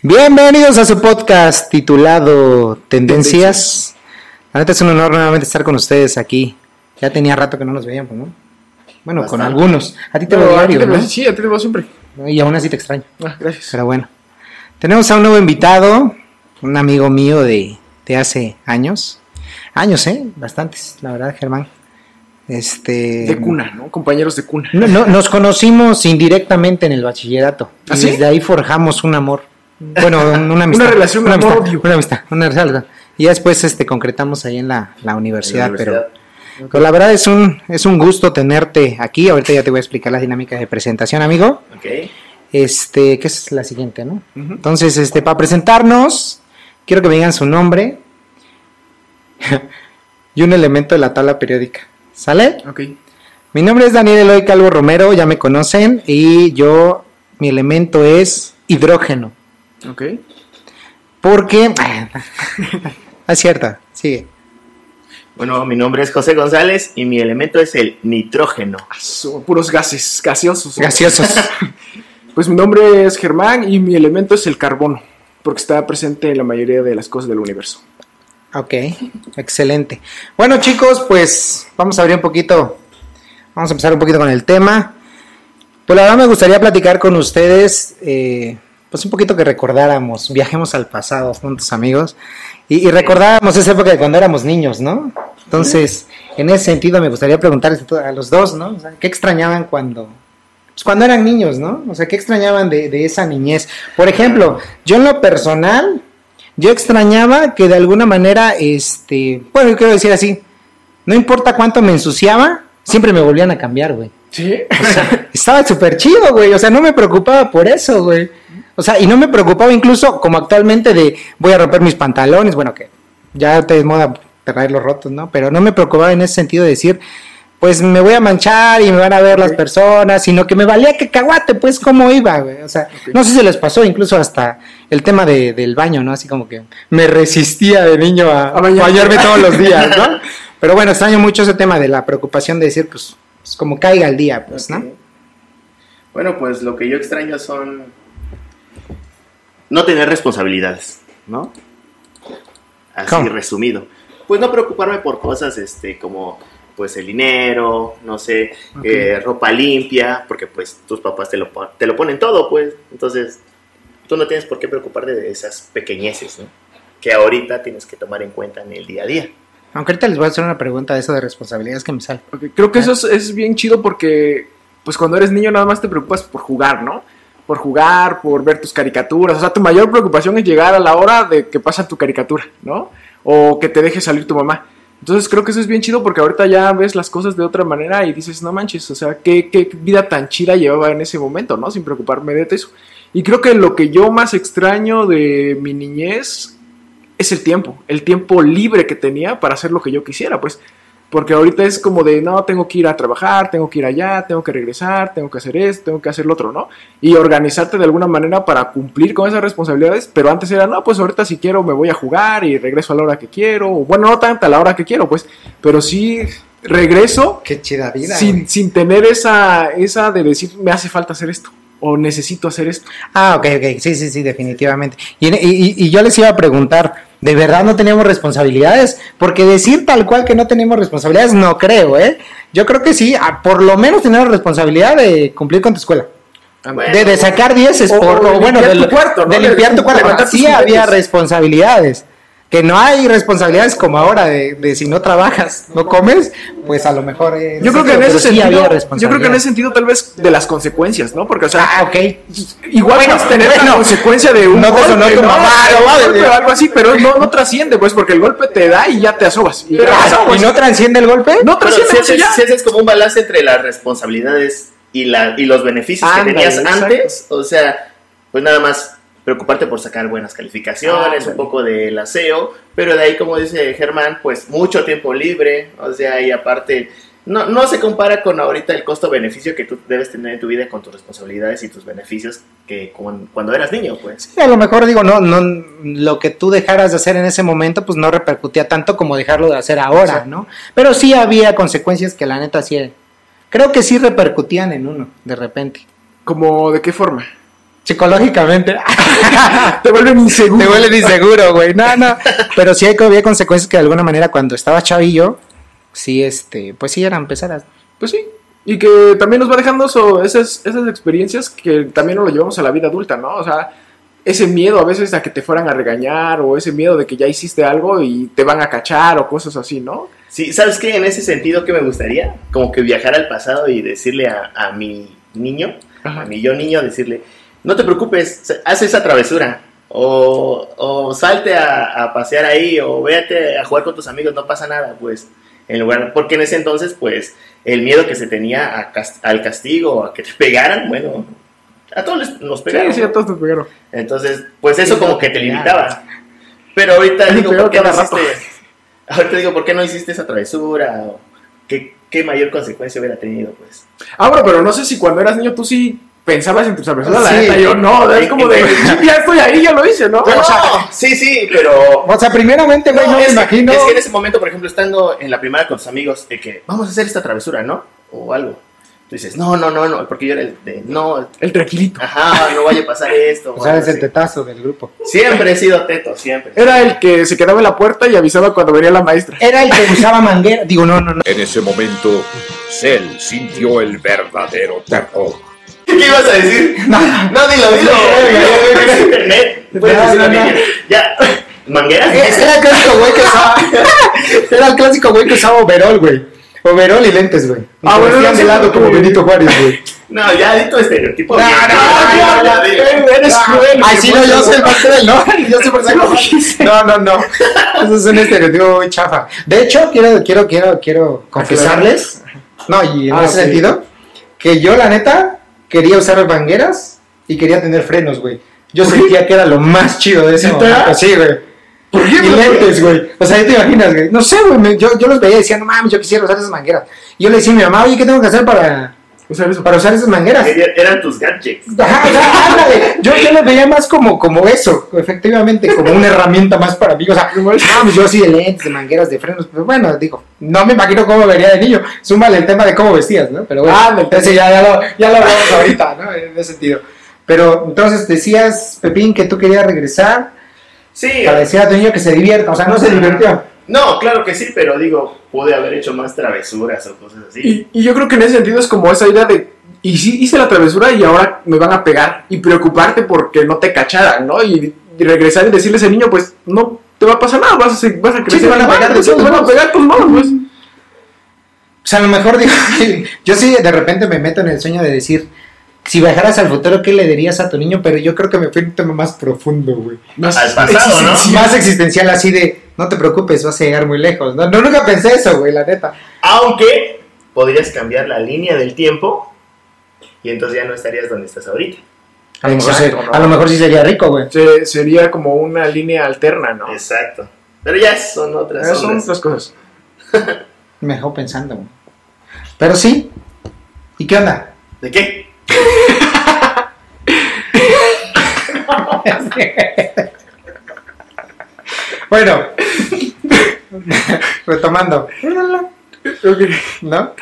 Bienvenidos a su podcast titulado Tendencias. La neta es un honor nuevamente estar con ustedes aquí. Ya tenía rato que no nos veíamos, ¿no? Bueno, con algunos. A ti te veo diario, ¿no? Sí, a ti te veo siempre. Y aún así te extraño. Ah, gracias. Pero bueno. Tenemos a un nuevo invitado, un amigo mío de, de hace años. Años, ¿eh? Bastantes, la verdad, Germán. Este... De cuna, ¿no? Compañeros de cuna. No, no, nos conocimos indirectamente en el bachillerato. ¿Ah, y sí? desde ahí forjamos un amor. Bueno, un- una amistad. Una relación una amistad. Una amistad, una relación. Y ya después este, concretamos ahí en la, la universidad, universidad. Pero, pero la verdad es un, es un gusto tenerte aquí. Ahorita ya te voy a explicar las dinámicas de presentación, amigo. Ok. Este, que es la siguiente, ¿no? Entonces, este, para presentarnos, quiero que me digan su nombre y un elemento de la tabla periódica. ¿Sale? Ok. Mi nombre es Daniel Eloy Calvo Romero, ya me conocen, y yo, mi elemento es hidrógeno. Ok. Porque. es cierta, sigue. Bueno, mi nombre es José González y mi elemento es el nitrógeno. Son puros gases, gaseosos. Gaseosos. Pues mi nombre es Germán y mi elemento es el carbono, porque está presente en la mayoría de las cosas del universo. ok, excelente. Bueno, chicos, pues vamos a abrir un poquito. Vamos a empezar un poquito con el tema. Pues la verdad me gustaría platicar con ustedes. eh, pues un poquito que recordáramos, viajemos al pasado juntos amigos y, y recordáramos esa época de cuando éramos niños, ¿no? Entonces, en ese sentido me gustaría preguntarles a los dos, ¿no? O sea, ¿Qué extrañaban cuando, pues cuando eran niños, ¿no? O sea, ¿qué extrañaban de, de esa niñez? Por ejemplo, yo en lo personal, yo extrañaba que de alguna manera, este, bueno, yo quiero decir así, no importa cuánto me ensuciaba, siempre me volvían a cambiar, güey. ¿Sí? Estaba súper chido, güey. O sea, no me preocupaba por eso, güey. O sea, y no me preocupaba incluso como actualmente de voy a romper mis pantalones. Bueno, que ya te es moda traerlos rotos, ¿no? Pero no me preocupaba en ese sentido de decir, pues me voy a manchar y me van a ver las personas, sino que me valía que caguate, pues cómo iba, güey. O sea, no sé si les pasó incluso hasta el tema de- del baño, ¿no? Así como que me resistía de niño a, A bañarme todos los días, ¿no? Pero bueno, extraño mucho ese tema de la preocupación de decir, pues, pues como caiga el día, pues, ¿no? Ok. Bueno, pues lo que yo extraño son no tener responsabilidades, ¿no? Así ¿Cómo? resumido. Pues no preocuparme por cosas este como pues el dinero, no sé, eh, ropa limpia, porque pues tus papás te lo, te lo ponen todo, pues. Entonces, tú no tienes por qué preocuparte de esas pequeñeces, ¿no? Que ahorita tienes que tomar en cuenta en el día a día. Aunque ahorita les voy a hacer una pregunta de eso de responsabilidades que me sale. Creo que eso es, es bien chido porque, pues cuando eres niño nada más te preocupas por jugar, ¿no? Por jugar, por ver tus caricaturas. O sea, tu mayor preocupación es llegar a la hora de que pasa tu caricatura, ¿no? O que te deje salir tu mamá. Entonces creo que eso es bien chido porque ahorita ya ves las cosas de otra manera y dices, no manches, o sea, qué, qué vida tan chida llevaba en ese momento, ¿no? Sin preocuparme de eso. Y creo que lo que yo más extraño de mi niñez es el tiempo, el tiempo libre que tenía para hacer lo que yo quisiera, pues. Porque ahorita es como de, no, tengo que ir a trabajar, tengo que ir allá, tengo que regresar, tengo que hacer esto, tengo que hacer lo otro, ¿no? Y organizarte de alguna manera para cumplir con esas responsabilidades, pero antes era, no, pues ahorita si quiero me voy a jugar y regreso a la hora que quiero, o bueno, no tanto a la hora que quiero, pues, pero sí regreso Qué chida vida. sin, sin tener esa, esa de decir, me hace falta hacer esto, o necesito hacer esto. Ah, ok, ok. Sí, sí, sí, definitivamente. Y, y- y yo les iba a preguntar, ¿de verdad no teníamos responsabilidades? Porque decir tal cual que no tenemos responsabilidades, no creo, ¿eh? Yo creo que sí, por lo menos tenemos responsabilidad de cumplir con tu escuela. Bueno, de, de sacar dieces, o- por, o o bueno, de, tu cuarto, ¿no? de limpiar tu cuarto. Sí había responsabilidades. Que no hay responsabilidades como ahora de, de si no trabajas, no comes, pues a lo mejor. eh, Yo creo que en ese sí había sentido, yo creo que en ese sentido tal vez de las consecuencias, ¿no? Porque, o sea, Ah, ok. Igual Bueno, puedes tener bueno. la consecuencia de un No te golpe, sonó tu ¿no? golpe o algo así, pero no, no trasciende, pues, porque el golpe te da y ya te asobas. Y, ya te Ah, asobas. ¿Y no transciende el golpe? No Pero trasciende, si haces, ya. si haces como un balance entre las responsabilidades y, la, y los beneficios que tenías exacto. antes, o sea, pues nada más preocuparte por sacar buenas calificaciones, Ándale. un poco del aseo, pero de ahí, como dice Germán, pues mucho tiempo libre, o sea, y aparte, no, no se compara con ahorita el costo-beneficio que tú debes tener en tu vida con tus responsabilidades y tus beneficios que con- cuando eras niño, pues. Sí, a lo mejor digo, no, no, lo que tú dejaras de hacer en ese momento, pues no repercutía tanto como dejarlo de hacer ahora. ¿no? Pero sí había consecuencias que la neta sí, creo que sí repercutían en uno, de repente. ¿Como de qué forma? Psicológicamente. Te vuelven inseguro. Te vuelven inseguro, güey. No, no. Pero sí hay, había consecuencias que de alguna manera cuando estaba chavillo, sí, este, pues sí eran pesadas. Pues sí. Y que también nos va dejando eso- esas, esas experiencias que también nos lo llevamos a la vida adulta, ¿no? O sea, ese miedo a veces a que te fueran a regañar o ese miedo de que ya hiciste algo y te van a cachar o cosas así, ¿no? Sí, ¿sabes qué? En ese sentido, ¿qué me gustaría? Como que viajar al pasado y decirle a, a mi niño, Ajá. a mi yo niño, decirle, no te preocupes, haz esa travesura. O, o salte a, a pasear ahí, o véate a jugar con tus amigos, no pasa nada, pues. En lugar, porque en ese entonces, pues, el miedo que se tenía a al castigo, a que te pegaran, bueno, a todos les- nos pegaron. Sí, sí, a todos nos pegaron. Entonces, pues eso Sí, como que te limitaba. Pero ahorita digo, ¿por qué no rato. hiciste? Ahorita digo, ¿por qué no hiciste esa travesura? ¿Qué, qué mayor consecuencia hubiera tenido, pues? Ah, bueno, pero no sé si cuando eras niño tú sí pensabas en tus travesuras, la Sí. neta, yo no, es como de, ya estoy ahí, ya lo hice, ¿no? No, sí, sí, pero... O sea, primeramente, güey, no, me es, imagino. es que en ese momento, por ejemplo, estando en la primaria con tus amigos, de que vamos a hacer esta travesura, ¿no? O algo. Tú dices, no, no, no, no, porque yo era el de, no, El tranquilito. ajá, no vaya a pasar esto. O sea, algo es el tetazo del grupo. Siempre he sido teto, siempre. Era el que se quedaba en la puerta y avisaba cuando venía la maestra. Era el que usaba manguera. Digo, no, no, no. En ese momento, Cell sintió el verdadero terror. ¿Qué ibas a decir? No, dilo, dilo. Es internet. Puedes No, decir lo no, que no. quieras. Ya. ¿Mangueras? Era el clásico güey que usaba. Era el clásico güey que usaba overol, güey. Overol y lentes, güey. Ah, bueno, no de lado por como Benito Juárez, güey. No, ya di tu estereotipo. No, no, Ya, no, ya, no, dilo. Eres cruel. Ay, sí, no, yo soy el pastel, ¿no? Yo siempre saco. No, no, no. Eso es un estereotipo muy chafa. De hecho, quiero, quiero, quiero, quiero confesarles. No, y en Ah, ese sentido, que yo, la neta, quería usar mangueras y quería tener frenos, güey. Yo sentía que era lo más chido de ese momento. Sí, güey. ¿Por qué? Y lentes, güey. O sea, ya te imaginas, güey. No sé, güey. Yo, yo los veía y decía, no mames, yo quisiera usar esas mangueras. Y yo le decía a mi mamá, oye, ¿qué tengo que hacer para, Sea, eso. para usar esas mangueras? Eran tus gadgets. Ajá, ándale. Yo, yo lo veía más como, como eso, efectivamente, como una herramienta más para mí. O sea, pues yo así de lentes, de mangueras, de frenos. Pero bueno, digo, no me imagino cómo vería de niño. Súmale el tema de cómo vestías, ¿no? Pero bueno, Ah, ese ya, ya, lo, ya lo hablamos ahorita, ¿no? En ese sentido. Pero entonces decías, Pepín, que tú querías regresar Sí. para decir a tu niño que se divierta. O sea, no se divirtió. No, claro que sí, pero digo, pude haber hecho más travesuras o cosas así. Y, y yo creo que en ese sentido es como esa idea de, y sí hice la travesura y ahora me van a pegar y preocuparte porque no te cacharan, ¿no? Y, y regresar y decirle a ese niño, pues no te va a pasar nada, vas a, vas a crecer. te van a pegar sí, todos te van a pegar tus manos, pues. O sea, a lo mejor digo, yo sí de repente me meto en el sueño de decir, si viajaras al futuro, ¿qué le dirías a tu niño? Pero yo creo que me fui a un tema más profundo, güey. Más Al pasado, ¿no? Más existencial, así de, no te preocupes, vas a llegar muy lejos. No, no nunca pensé eso, güey, la neta. Aunque podrías cambiar la línea del tiempo y entonces ya no estarías donde estás ahorita. A lo, mejor, Exacto, sí- ¿no? a lo mejor sí sería rico, güey. Se- sería como una línea alterna, ¿no? Exacto. Pero ya son otras Esas son otras cosas. Me dejó pensando, güey. Pero sí. ¿Y qué onda? ¿De qué? Bueno, retomando, ¿no?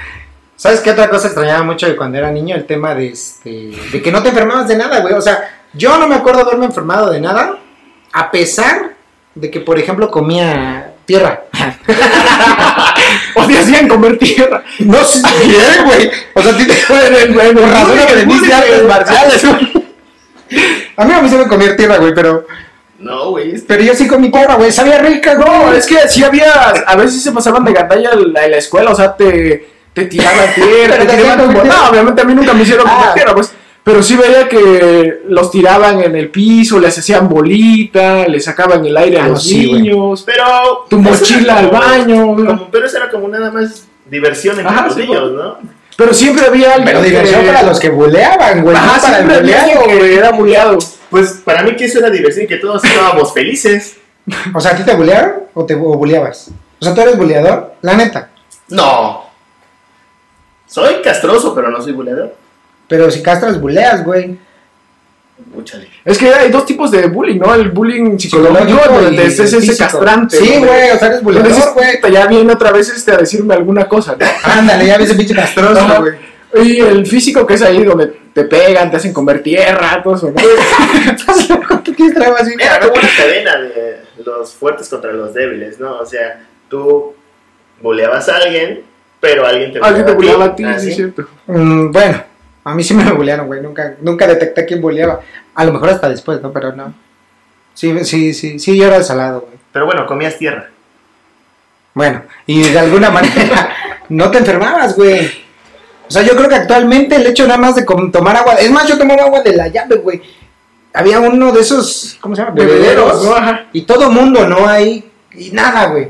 ¿Sabes qué otra cosa extrañaba mucho de cuando era niño? El tema de este, de que no te enfermabas de nada, güey. O sea, yo no me acuerdo de haberme enfermado de nada, a pesar de que, por ejemplo, comía tierra. O te hacían comer tierra. No sé güey. O sea, a ti te por razón aprendiste artes marciales, güey. A mí no me hicieron comer tierra, güey, pero, No, güey. pero yo sí comí tierra, güey. Sabía rica, güey. No, es que sí había, a veces se pasaban de gandalla en la, escuela, o sea, te, te tiraban tierra, te te tiraban como- No, obviamente a mí nunca me hicieron comer Ah. tierra, pues. Pero sí veía que los tiraban en el piso, les hacían bolita, les sacaban el aire Ah, a no, los sí, güey. niños. Pero. Tu mochila al baño, güey. como- pero eso era como nada más diversión entre Ajá, los sí, niños, ¿no? Pero siempre había alguien Pero diversión que... para los que buleaban, güey. Ajá, no para el buleado, güey. era buleado. Pues para mí que eso era diversión y que todos estábamos felices. O sea, ¿a ti te bulearon o te o buleabas? O sea, ¿tú eres buleador? La neta. No. Soy castroso, pero no soy buleador. Pero si castras, buleas, güey. Múchale. Es que hay dos tipos de bullying, ¿no? El bullying psicológico, donde es ese físico. castrante. Sí, güey, o sea, eres buleador, güey. "Puta, Ya viene otra vez este a decirme alguna cosa, ¿no? Ándale, ya ves el pinche castroso, güey. Y el físico que es ahí donde te pegan, te hacen comer tierra, todo eso, ¿no? ¿Tú quieres traer así? Era como una cadena de los fuertes contra los débiles, ¿no? O sea, tú boleabas a alguien, pero alguien te Alguien te buleaba a ti, ¿Ah, sí, es cierto. Mm, bueno, a mí sí me bolearon, güey. Nunca, nunca detecté quién boleaba. A lo mejor hasta después, ¿no? Pero no. Sí, sí, sí, sí, yo era salado, güey. Pero bueno, comías tierra. Bueno, y de alguna manera no te enfermabas, güey. O sea, yo creo que actualmente el hecho nada más de tomar agua, es más, yo tomaba agua de la llave, güey. Había uno de esos, ¿cómo se llama? Bebederos. ¿no? Ajá. Y todo mundo, ¿no? Ahí, y nada, güey.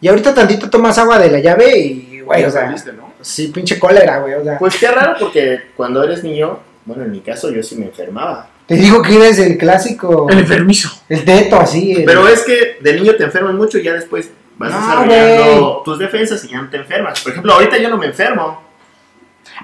Y ahorita tantito tomas agua de la llave y, güey, o sea, Saliste, ¿no? sí, pinche cólera, güey. O sea, Pues qué raro porque cuando eres niño, bueno, en mi caso yo sí me enfermaba. te digo que eres el clásico, El enfermizo. el teto, así. el- Pero es que de niño te enfermas mucho y ya después vas No, desarrollando tus defensas y ya no te enfermas. Por ejemplo, ahorita yo no me enfermo.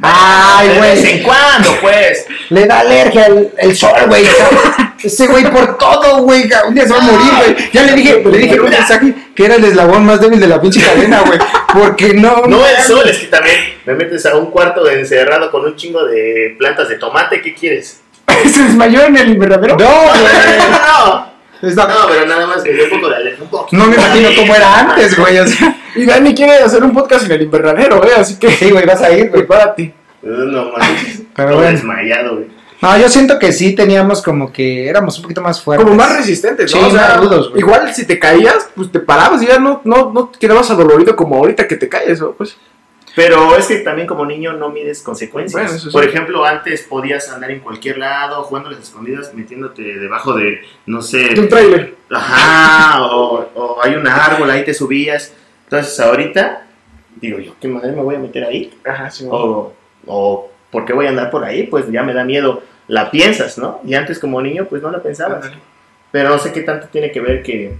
Ay, de vez güey. en cuando, pues. Le da alergia el, el sol, güey. Ese güey por todo, güey. Un día se va a morir, güey. Ya le dije, le dije en un mensaje que era el eslabón más débil de la pinche cadena, güey. Porque no. No el sol, es que también me metes a un cuarto encerrado con un chingo de plantas de tomate. ¿Qué quieres? ¿Se desmayó en el invernadero? No, güey. no, Está- no, pero nada más me dio un poco de alergia. Un poquito. No me imagino cómo era antes, güey. O sea, Y Dani quiere hacer un podcast en el invernadero, ¿eh? Así que sí, güey, vas a ir, güey. prepárate. No mames. Pero Todo bueno. desmayado, güey. No, yo siento que sí teníamos como que éramos un poquito más fuertes. Como más resistentes, ¿no? Sí, o sea, más rudos, güey. igual si te caías, pues te parabas y ya no, no, no quedabas adolorido como ahorita que te caes, ¿no? Pues, Pero es que también como niño no mides consecuencias. Bueno, eso sí. Por ejemplo, antes podías andar en cualquier lado, jugando a las escondidas, metiéndote debajo de, no sé, de un trailer. ajá, o, o hay un árbol, ahí te subías. Entonces ahorita, digo yo, ¿qué madre me voy a meter ahí? Ajá, sí. O, o ¿por qué voy a andar por ahí? Pues ya me da miedo. La piensas, ¿no? Y antes como niño, pues no la pensabas. Pero no sé qué tanto tiene que ver que,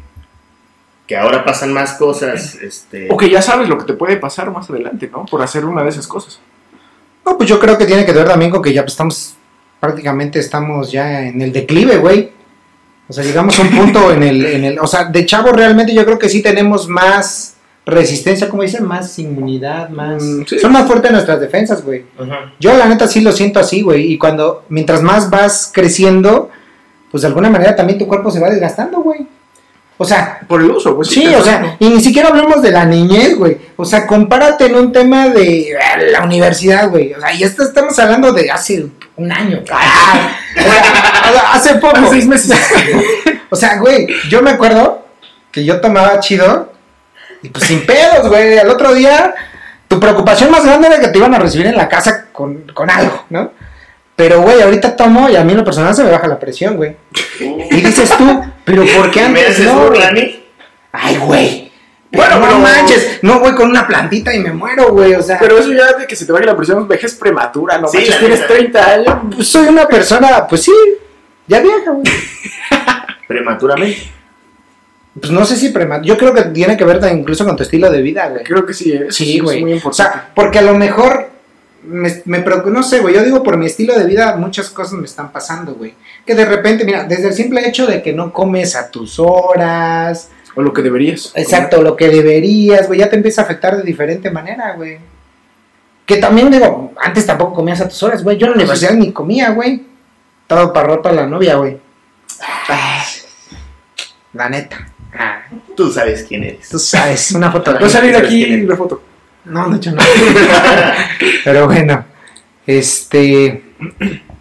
que ahora pasan más cosas. Este, O que ya sabes lo que te puede pasar más adelante, ¿no? Por hacer una de esas cosas. No, pues yo creo que tiene que ver también con que ya pues, estamos, prácticamente estamos ya en el declive, güey. O sea, llegamos a un punto en el, en el, o sea, de chavo realmente yo creo que sí tenemos más resistencia, como dicen, más inmunidad, más... Mm, sí. Son más fuertes nuestras defensas, güey. Ajá. Yo la neta sí lo siento así, güey. Y cuando, mientras más vas creciendo, pues de alguna manera también tu cuerpo se va desgastando, güey. O sea, Por el uso, pues Sí, o sea, y ni siquiera hablamos de la niñez, güey. O sea, compárate en un tema de eh, la universidad, güey. O sea, y esto estamos hablando de hace un año. Ah, hace poco. Hace seis meses. O sea, güey, yo me acuerdo que yo tomaba chido y pues sin pedos, güey. Al otro día, tu preocupación más grande era que te iban a recibir en la casa con, con algo, ¿no? Pero, güey, ahorita tomo y a mí en lo personal se me baja la presión, güey. Y dices tú, pero ¿por qué ¿Me antes haces no? güey? Ay, güey. Bueno, Bueno, no pero- manches. No, güey, con una plantita y me muero, güey. O sea, Pero eso ya de que se te baje la presión, vejez prematura, ¿no? Sí, manches, tienes neta. 30 años. pues, soy una persona, pues sí, ya vieja, güey. Prematuramente. Pues no sé si prema. Yo creo que tiene que ver incluso con tu estilo de vida, güey. Creo que sí, ¿eh? Sí, es güey. muy O importante. sea, porque a lo mejor me, me no sé, güey. Yo digo por mi estilo de vida, muchas cosas me están pasando, güey. Que de repente, mira, desde el simple hecho de que no comes a tus horas, o lo que deberías. exacto, lo que deberías, güey, ya te empieza a afectar de diferente manera, güey. Que también digo, antes tampoco comías a tus horas, güey. Yo en la universidad ni comía, güey. Todo para roto a la novia, güey. La neta. Ah, Tú sabes quién eres. tú sabes, una foto. Voy a salir ¿Sabes aquí de foto. No, de hecho no. Pero bueno, este.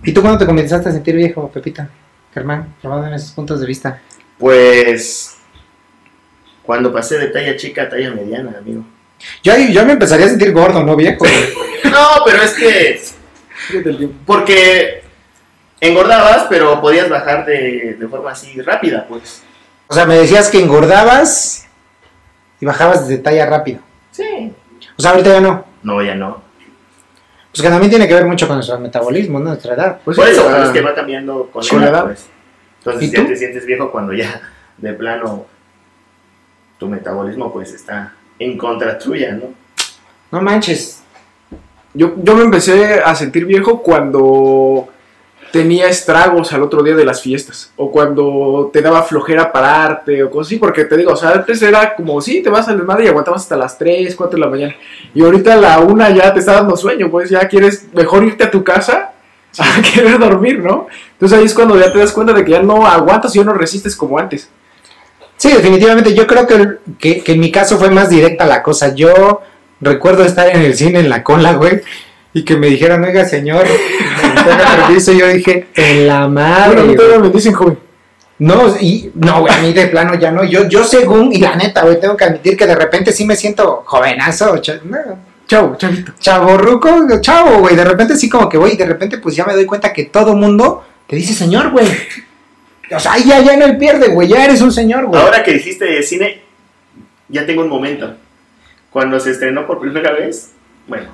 ¿Y tú cuándo te comenzaste a sentir viejo, Pepita? Germán, en esos puntos de vista. Pues. Cuando pasé de talla chica a talla mediana, amigo. Yo, yo me empezaría a sentir gordo, no viejo. No, pero es que. Porque engordabas, pero podías bajar de, de forma así rápida, pues. O sea, me decías que engordabas y bajabas de talla rápido. Sí. Sea, ahorita ya no. No, ya no. Pues que también tiene que ver mucho con nuestro metabolismo, ¿no? Nuestra edad. Pues Por sí, eso, ah, es que va cambiando con, la edad, edad. pues. Entonces ¿Y ya tú? te sientes viejo cuando ya de plano tu metabolismo pues está en contra tuya, ¿no? No manches. Yo, yo me empecé a sentir viejo cuando tenía estragos al otro día de las fiestas. O cuando te daba flojera pararte o cosas así. Porque te digo, o sea, antes era como, sí, te vas al desmadre y aguantabas hasta las 3, 4 de la mañana. Y ahorita a la una ya te está dando sueño, pues ya quieres mejor irte a tu casa a querer dormir, ¿no? Entonces ahí es cuando ya te das cuenta de que ya no aguantas y ya no resistes como antes. Sí, definitivamente. Yo creo que, que, que en mi caso fue más directa la cosa. Yo recuerdo estar en el cine en la cola, güey, y que me dijeron, oiga, señor, me permiso. Y yo dije, en la madre. Bueno, no güey". te me dicen joven. No, y no, güey, a mí de plano ya no. Yo, yo según, y la neta, güey, tengo que admitir que de repente sí me siento jovenazo, no, Chavo, chavito. chavorruco, chavo, güey. De repente sí como que, güey, de repente pues ya me doy cuenta que todo mundo te dice señor, güey. O sea, ya, ya no el pierde, güey, ya eres un señor, güey. Ahora que dijiste de cine, ya tengo un momento. Cuando se estrenó por primera vez, bueno,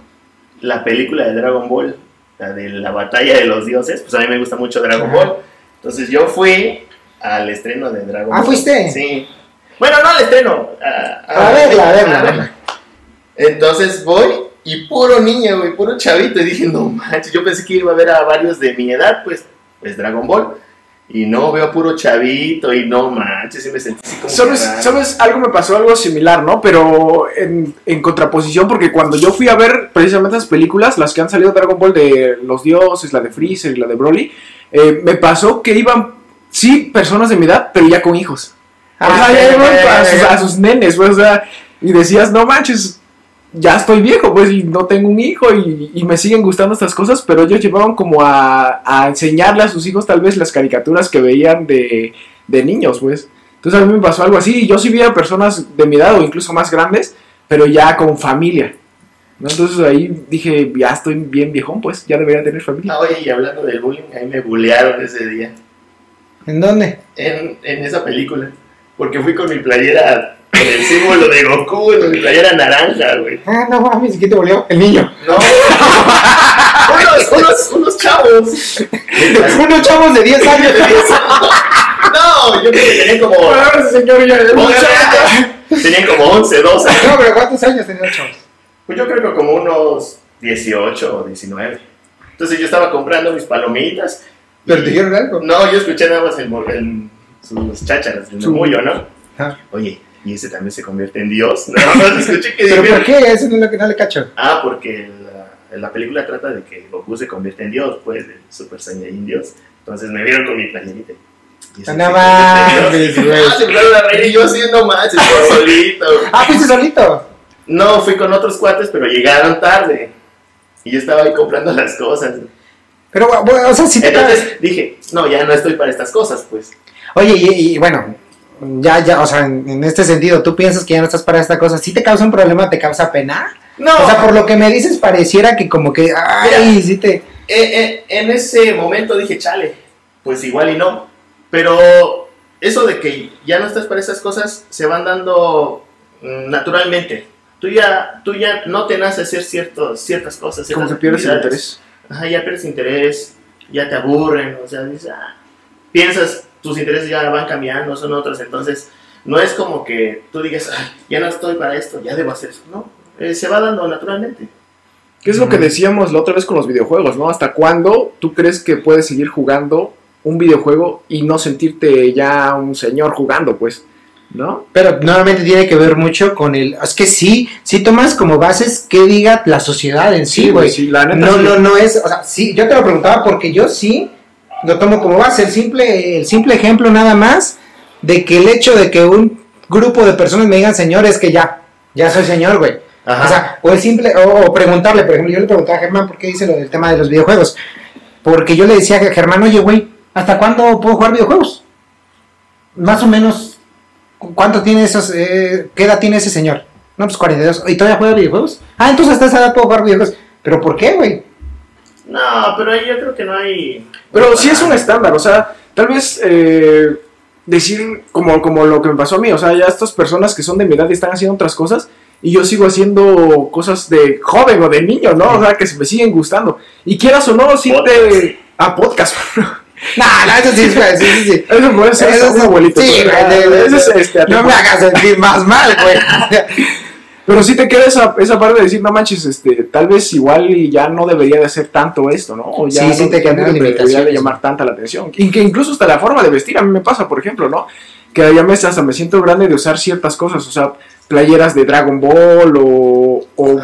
la película de Dragon Ball, la de la batalla de los dioses, pues a mí me gusta mucho Dragon Ajá. Ball. Entonces yo fui al estreno de Dragon Ah, Ball. ¿fuiste? Sí. Bueno, no al estreno. A, A verla, a verla, a verla. Entonces voy y puro niño, güey, puro chavito. Y dije, no manches, yo pensé que iba a ver a varios de mi edad, pues, pues Dragon Ball. Y no, veo puro chavito y no manches, sí me sentí así como... ¿Sabes. ¿Sabes? Algo me pasó algo similar, ¿no? Pero en, en contraposición, porque cuando yo fui a ver precisamente esas películas, las que han salido Dragon Ball de los dioses, la de Freezer y la de Broly, eh, me pasó que iban, sí, personas de mi edad, pero ya con hijos. Ah, o sea, ya iban sus, a sus nenes, pues, o sea, y decías, no manches, ya estoy viejo, pues, y no tengo un hijo, y, y me siguen gustando estas cosas, pero ellos llevaban como a, a enseñarle a sus hijos tal vez las caricaturas que veían de, de niños, pues. Entonces a mí me pasó algo así, yo sí vi a personas de mi edad o incluso más grandes, pero ya con familia. ¿no? Entonces ahí dije, ya estoy bien viejón, pues, ya debería tener familia. Ah, oye, y hablando del bullying, ahí me bullearon ese día. ¿En dónde? En, en esa película. Porque fui con mi playera, con el símbolo de Goku, con mi playera naranja, güey. Ah, no mames, ¿quién te volvió? El niño. No. unos, unos, unos chavos. Unos chavos de 10 años. No, yo creo que tenían como ese señor ya 11 años. Tenían como 11, 12 años. No, pero ¿cuántos años tenían los chavos? Pues yo creo que como unos 18 o 19. Entonces yo estaba comprando mis palomitas. ¿Pero te dijeron algo? No, yo escuché nada más el, el- sus chácharas, el murmullo, ¿no? Ah. Oye, ¿y ese también se convierte en Dios? No, no, escuché que ¿Pero por qué? Eso no es lo que no le cacho. Ah, porque la, la película trata de que Goku se convierte en Dios, pues, de Super Saiyajin Dios. Entonces me vieron con mi playerita. ¿Y ese No se mames, convierte en Dios? güey. Ah, se empezaron a reír y yo así, no manches, solito. Ah, fuiste solito. No, fui con otros cuates, pero llegaron tarde. Y yo estaba ahí comprando las cosas. Pero, bueno, o sea, si te Entonces dije, no, ya no estoy para estas cosas, pues. Oye, y, y bueno, ya, ya, o sea, en, en este sentido, tú piensas que ya no estás para esta cosa. ¿Sí te causa un problema? ¿Te causa pena? No, O sea, por lo que me dices, pareciera que como que, ay, sí te... eh, eh, en ese momento dije, chale, pues igual y no. Pero eso de que ya no estás para esas cosas se van dando mm, naturalmente. Tú ya, tú ya no te nace hacer ciertos, ciertas cosas. Como que pierdes el interés. Ajá, ya pierdes interés, ya te aburren, o sea, dices, ah, piensas, tus intereses ya van cambiando, son otros, entonces no es como que tú digas, ya no estoy para esto, ya debo hacer eso, no, eh, se va dando naturalmente. ¿Qué es lo que decíamos la otra vez con los videojuegos, no? ¿Hasta cuándo tú crees que puedes seguir jugando un videojuego y no sentirte ya un señor jugando, pues? ¿No? Pero normalmente tiene que ver mucho con el... Es que sí, sí tomas como bases que diga la sociedad en sí, güey. sí, la neta. No, sí. no, no es, o sea, sí, yo te lo preguntaba porque yo sí lo tomo como base, el simple, el simple ejemplo nada más de que el hecho de que un grupo de personas me digan señor es que ya, ya soy señor, güey. Ajá. O sea, o el simple, o, o preguntarle, por ejemplo, yo le preguntaba a Germán por qué dice lo del tema de los videojuegos. Porque yo le decía a Germán, oye, güey, ¿hasta cuándo puedo jugar videojuegos? Más o menos, ¿cu- ¿cuánto tiene esos, eh, qué edad tiene ese señor? No, pues 42. ¿Y todavía juega videojuegos? Ah, entonces hasta esa edad puedo jugar videojuegos. ¿Pero por qué, güey? No, pero ahí yo creo que no hay... Pero sí es un estándar, o sea, tal vez eh, decir como, como lo que me pasó a mí, o sea, ya estas personas que son de mi edad y están haciendo otras cosas y yo sigo haciendo cosas de joven o de niño, ¿no? O sea, que se me siguen gustando. Y quieras o no, sí te... A podcast. No, no, eso sí, sí, sí, sí. Eso puede ser Eso sí, abuelito. sí, güey, es, este, No me hagas sentir más mal, güey. Pero sí te queda esa, esa parte de decir, no manches, este, tal vez igual y ya no debería de hacer tanto esto, ¿no? O ya Sí, sí no- te generan no debería de llamar tanta la atención. Y que incluso hasta la forma de vestir, a mí me pasa, por ejemplo, ¿no? Que ya me, hasta me siento grande de usar ciertas cosas, o sea, playeras de Dragon Ball o, o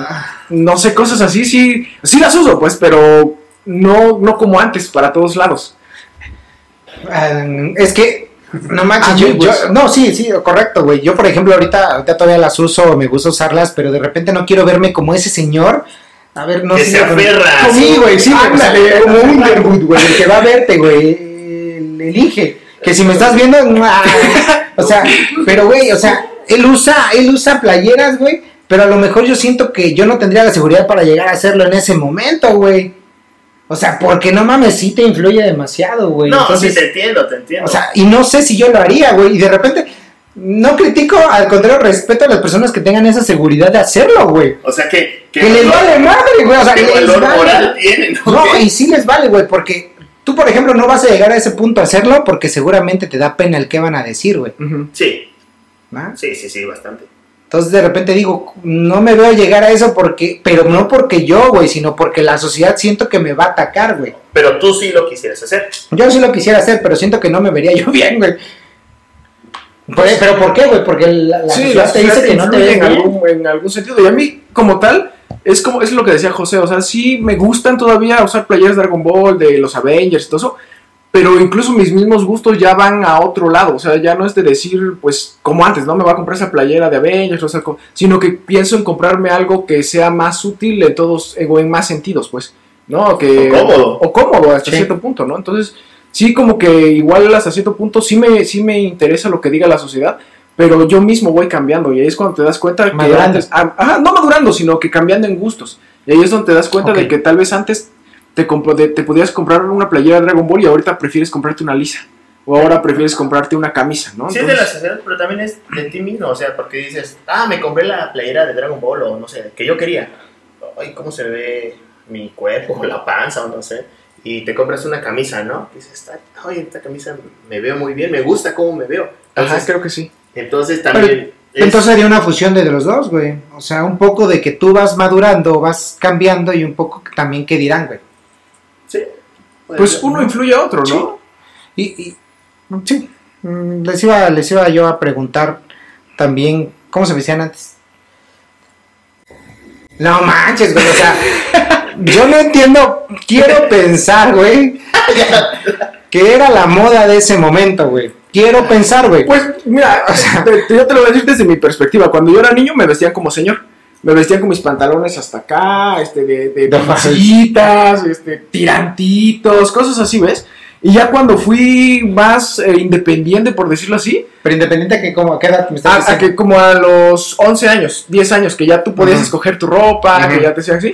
no sé, cosas así, sí, sí las uso, pues, pero no, no como antes, para todos lados. Ah, es que, no manches, Ah, yo, sí, pues. yo- no, sí, sí, correcto, güey. Yo, por ejemplo, ahorita, ahorita todavía las uso, me gusta usarlas, pero de repente no quiero verme como ese señor. A ver, no Que sé. se aferra. Sí, güey, sí, Ándale, sea, como un. Underwood, güey, el que va a verte, güey. el- Elige. Que si me estás viendo, ¡mua! o sea, pero güey, o sea, él usa, él usa playeras, güey, pero a lo mejor yo siento que yo no tendría la seguridad para llegar a hacerlo en ese momento, güey. O sea, porque no mames, sí te influye demasiado, güey. No, Entonces, sí te entiendo, te entiendo. o sea, y no sé si yo lo haría, güey. Y de repente, no critico, al contrario, respeto a las personas que tengan esa seguridad de hacerlo, güey. O sea que... Que les vale madre, güey. O sea, ¿Qué les valor vale. moral tienen? No, ¿ok? y sí les vale, güey, porque tú, por ejemplo, no vas a llegar a ese punto a hacerlo porque seguramente te da pena el que van a decir, güey. Sí, ¿no? sí, sí, sí, bastante. Entonces de repente digo, no me veo llegar a eso porque, pero no porque yo, güey, sino porque la sociedad siento que me va a atacar, güey. Pero tú sí lo quisieras hacer. Yo sí lo quisiera hacer, pero siento que no me vería yo bien, güey. Por- pero ¿por qué, güey? Porque la, la Sí, sociedad la te dice que no te ves en bien. algún, en algún sentido. Y a mí, como tal, es como es lo que decía José. O sea, sí me gustan todavía usar playeras de Dragon Ball, de los Avengers y todo eso. Pero incluso mis mismos gustos ya van a otro lado. O sea, ya no es de decir, pues, como antes, ¿no? Me va a comprar esa playera de Avengers, o sea, sino que pienso en comprarme algo que sea más útil en todos, eh, o en más sentidos, pues. ¿No? Que, O cómodo. O cómodo hasta Sí. cierto punto, ¿no? Entonces, sí, como que igual hasta cierto punto sí me, sí me interesa lo que diga la sociedad pero yo mismo voy cambiando y ahí es cuando te das cuenta que antes, ah, ajá, no madurando, sino que cambiando en gustos. Y ahí es donde te das cuenta de que tal vez antes te, compro- de- te podías comprar una playera de Dragon Ball y ahorita prefieres comprarte una lisa. O ahora prefieres comprarte una camisa, ¿no? Sí es de la sociedad, pero también es de ti mismo, o sea, porque dices, ah, me compré la playera de Dragon Ball o no sé, que yo quería. Ay, ¿cómo se ve mi cuerpo, la panza o no sé? Y te compras una camisa, ¿no? Y dices, ay, esta camisa me veo muy bien, me gusta cómo me veo. ajá, Entonces, creo que sí. entonces también... es- Entonces sería una fusión de los dos, güey. O sea, un poco de que tú vas madurando, vas cambiando y un poco también que dirán, güey. Sí, Pues ser. uno influye a otro, ¿no? Sí. Y, y- sí, mm, les iba, les iba yo a preguntar también, ¿cómo se vestían antes? No manches, güey, o sea, yo no entiendo, quiero pensar, güey, que era la moda de ese momento, güey. Quiero pensar, güey. Pues mira, te- te- yo te lo voy a decir desde mi perspectiva. Cuando yo era niño me vestían como señor. Me vestían con mis pantalones hasta acá, este, de, de De pancitas, este, tirantitos, cosas así, ¿ves? Y ya cuando fui más eh, independiente, por decirlo así, Pero independiente que como, ¿a qué edad me estás a, a diciendo? que como a los 11 años, 10 años, que ya tú podías Ujú. escoger tu ropa, Ujú. que ya te hacían así,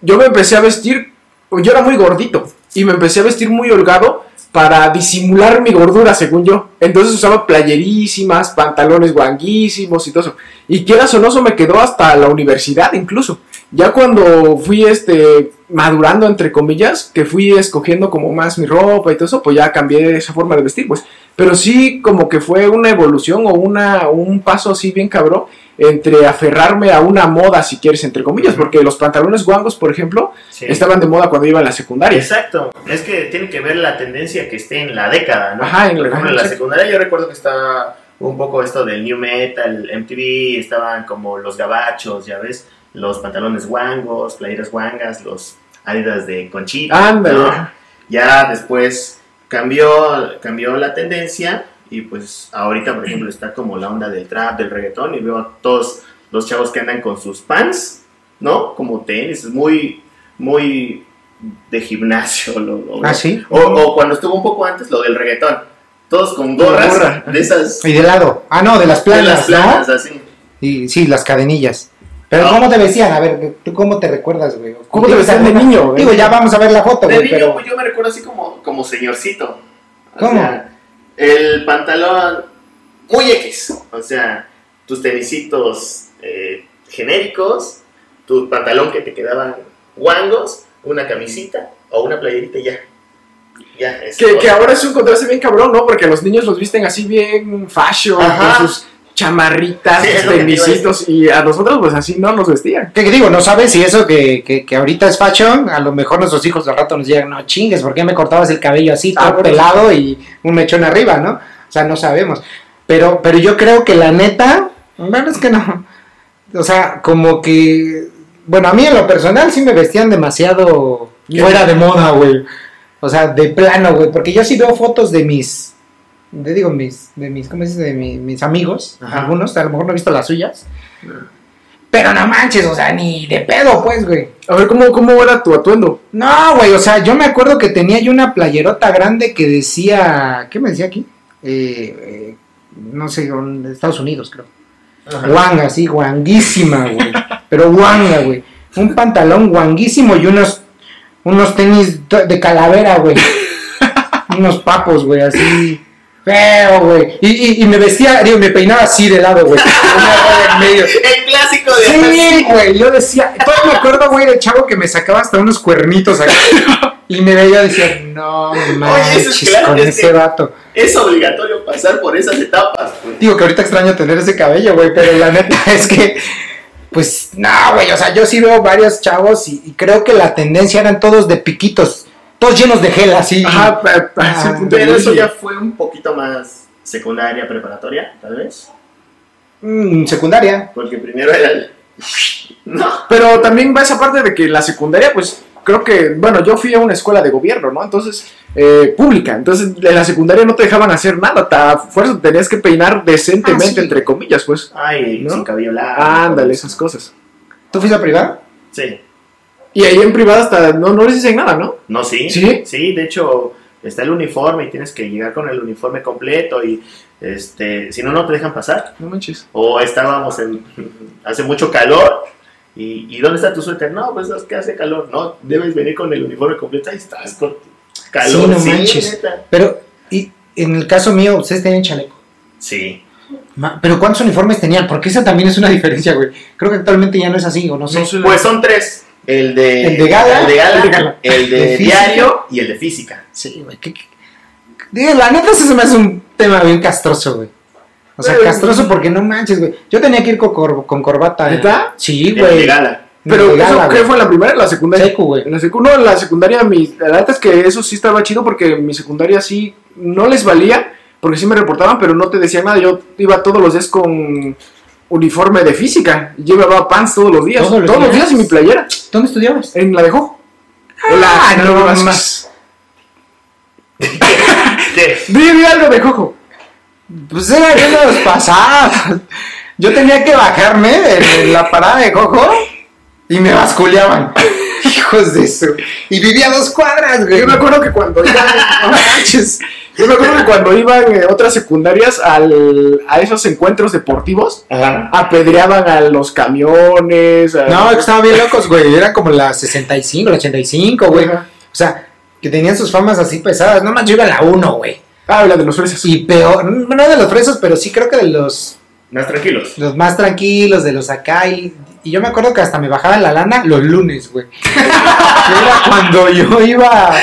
yo me empecé a vestir, yo era muy gordito, y me empecé a vestir muy holgado para disimular mi gordura, según yo. Entonces usaba playerísimas, pantalones guanguísimos y todo eso. Y quieras o no, me quedó hasta la universidad incluso. Ya cuando fui este madurando entre comillas, que fui escogiendo como más mi ropa y todo eso, pues ya cambié esa forma de vestir, pues. Pero sí como que fue una evolución o una un paso así bien cabrón entre aferrarme a una moda, si quieres, entre comillas, porque los pantalones guangos, por ejemplo, Sí. estaban de moda cuando iba a la secundaria. Exacto, es que tiene que ver la tendencia que esté en la década, ¿no? Ajá, en la- ejemplo, en la secundaria yo recuerdo que estaba un poco esto del new metal, MTV, estaban como los gabachos, ya ves, los pantalones guangos, playeras guangas, los adidas de conchita. Ándale. ¿no? Ya después cambió, cambió la tendencia y pues ahorita, por ejemplo, está como la onda del trap, del reggaetón y veo a todos los chavos que andan con sus pants, ¿no? Como tenis, es muy, muy de gimnasio. Lo, lo- ¿Ah, sí? o, o cuando estuvo un poco antes, lo del reggaetón. Todos con gorras gorra. de esas. Y de lado. Ah, no, de las de planas, las planas, ¿no? así. Y sí, las cadenillas. Pero No. ¿cómo te vestían? A ver, ¿tú cómo te recuerdas, güey? ¿Cómo te ¿Tienes vestían de niño, güey? Digo, ya vamos a ver la foto, De güey, niño, pero... pues yo me recuerdo así como, como señorcito. O ¿Cómo? sea, el pantalón muy X. O sea, tus tenisitos eh, genéricos, tu pantalón que te quedaban guangos, una camisita o una playerita y ya. Ya, Que, que ahora es un contraste bien cabrón, ¿no? Porque los niños los visten así bien fashion, Ajá. con sus chamarritas, Sí, tenisitos, y a nosotros pues así no nos vestían. ¿Qué digo? No sabes si eso que, que, que ahorita es fashion, a lo mejor nuestros hijos al rato nos llegan, no chingues, ¿por qué me cortabas el cabello así, Ah, todo bueno, pelado y un mechón arriba, ¿no? O sea, no sabemos. Pero, pero yo creo que la neta, bueno, es que no. O sea, como que, bueno, a mí en lo personal sí me vestían demasiado fuera de moda, güey. O sea, de plano, güey. Porque yo sí veo fotos de mis. Te digo, mis. De mis. ¿Cómo se dice? De mi- mis amigos. Ajá. Algunos. A lo mejor no he visto las suyas. Pero no manches, o sea, ni de pedo, pues, güey. A ver, ¿cómo, cómo era tu atuendo? No, güey, o sea, yo me acuerdo que tenía yo una playerota grande que decía. ¿Qué me decía aquí? Eh, eh, no sé, de Estados Unidos, creo. Guanga, sí, guanguísima, güey. Pero guanga, güey. Un pantalón guanguísimo y unos, unos tenis de calavera, güey. unos papos, güey, así. Feo, güey. Y, y, y me vestía, digo, me peinaba así de lado, güey. El clásico de Sí, güey, yo decía, todavía me acuerdo, güey, de chavo que me sacaba hasta unos cuernitos acá. Y me veía y decía, no eso es manches, claro, con es ese vato. Es obligatorio pasar por esas etapas. güey. Digo que ahorita extraño tener ese cabello, güey, pero la neta es que, pues, no, güey, o sea, yo sí veo varios chavos y, y creo que la tendencia eran todos de piquitos, todos llenos de gel, así. Ajá, pa- pa- ese Ah, Pero eso ya fue un poquito más secundaria, preparatoria, tal vez. Mm, secundaria. Porque primero era el... No. Pero también va esa parte de que la secundaria, pues creo que, bueno, yo fui a una escuela de gobierno, ¿no? Entonces, eh, pública. Entonces, en la secundaria no te dejaban hacer nada. A fuerza te tenías que peinar decentemente, Ah, sí. entre comillas, pues. Ay, ¿No? sin cabello largo. Ándale, esas cosas. ¿Tú fuiste a privada? Sí. Y ahí en privada hasta no, no les dicen nada, ¿no? No, sí. ¿Sí? Sí, de hecho, está el uniforme y tienes que llegar con el uniforme completo y este, si no, no te dejan pasar. No manches. O estábamos en, hace mucho calor y, ¿y dónde está tu suéter? No, pues es que hace calor. No, debes venir con el uniforme completo. Ahí estás con calor. Sí, no manches. neta. Pero, y en el caso mío, ustedes tenían chaleco. Sí. Pero ¿cuántos uniformes tenían? Porque esa también es una diferencia, güey. Creo que actualmente ya no es así, o no sé. No sé. Pues son tres. El de, El de gala, el de, gala, el de gala. el de De física. diario y el de física. Sí, güey. ¿qué- qué? Digo, la neta, eso se me hace un tema bien castroso, güey. O sea, castroso porque no manches, güey. Yo tenía que ir con, cor- con corbata. ¿Neta? Sí, El de güey. gala. Pero, De ¿eso qué fue en la primera la secundaria? Secu, güey. En la secu no, en la secundaria, mi, la verdad es que eso sí estaba chido porque mi secundaria sí no les valía, porque sí me reportaban, pero no te decían nada. Yo iba todos los días con uniforme de física. Yo llevaba pants todos los días. ¿Todos los Todos los días? en mi playera. ¿Dónde estudiabas? En la dejó. En Ah, la, no más- más. ¿Qué? Dime algo de Jojo. Pues era de los pasados. Yo tenía que bajarme en la parada de cojo y me basculeaban. Hijos de eso. Y vivía a dos cuadras, güey. Yo me acuerdo que cuando iban, no manches. Yo me acuerdo que cuando iban eh, otras secundarias al, a esos encuentros deportivos, Ajá. apedreaban a los camiones. a- No, que estaban bien locos, güey. Eran como las 65, las 85, güey. Ajá. O sea, que tenían sus famas así pesadas. No más, yo iba a la 1, güey. Ah, la de los fresas. Y peor, no de los fresos, pero sí creo que de los, Más tranquilos. los más tranquilos, de los acá. Y, y yo me acuerdo que hasta me bajaba la lana los lunes, güey. Era cuando yo iba,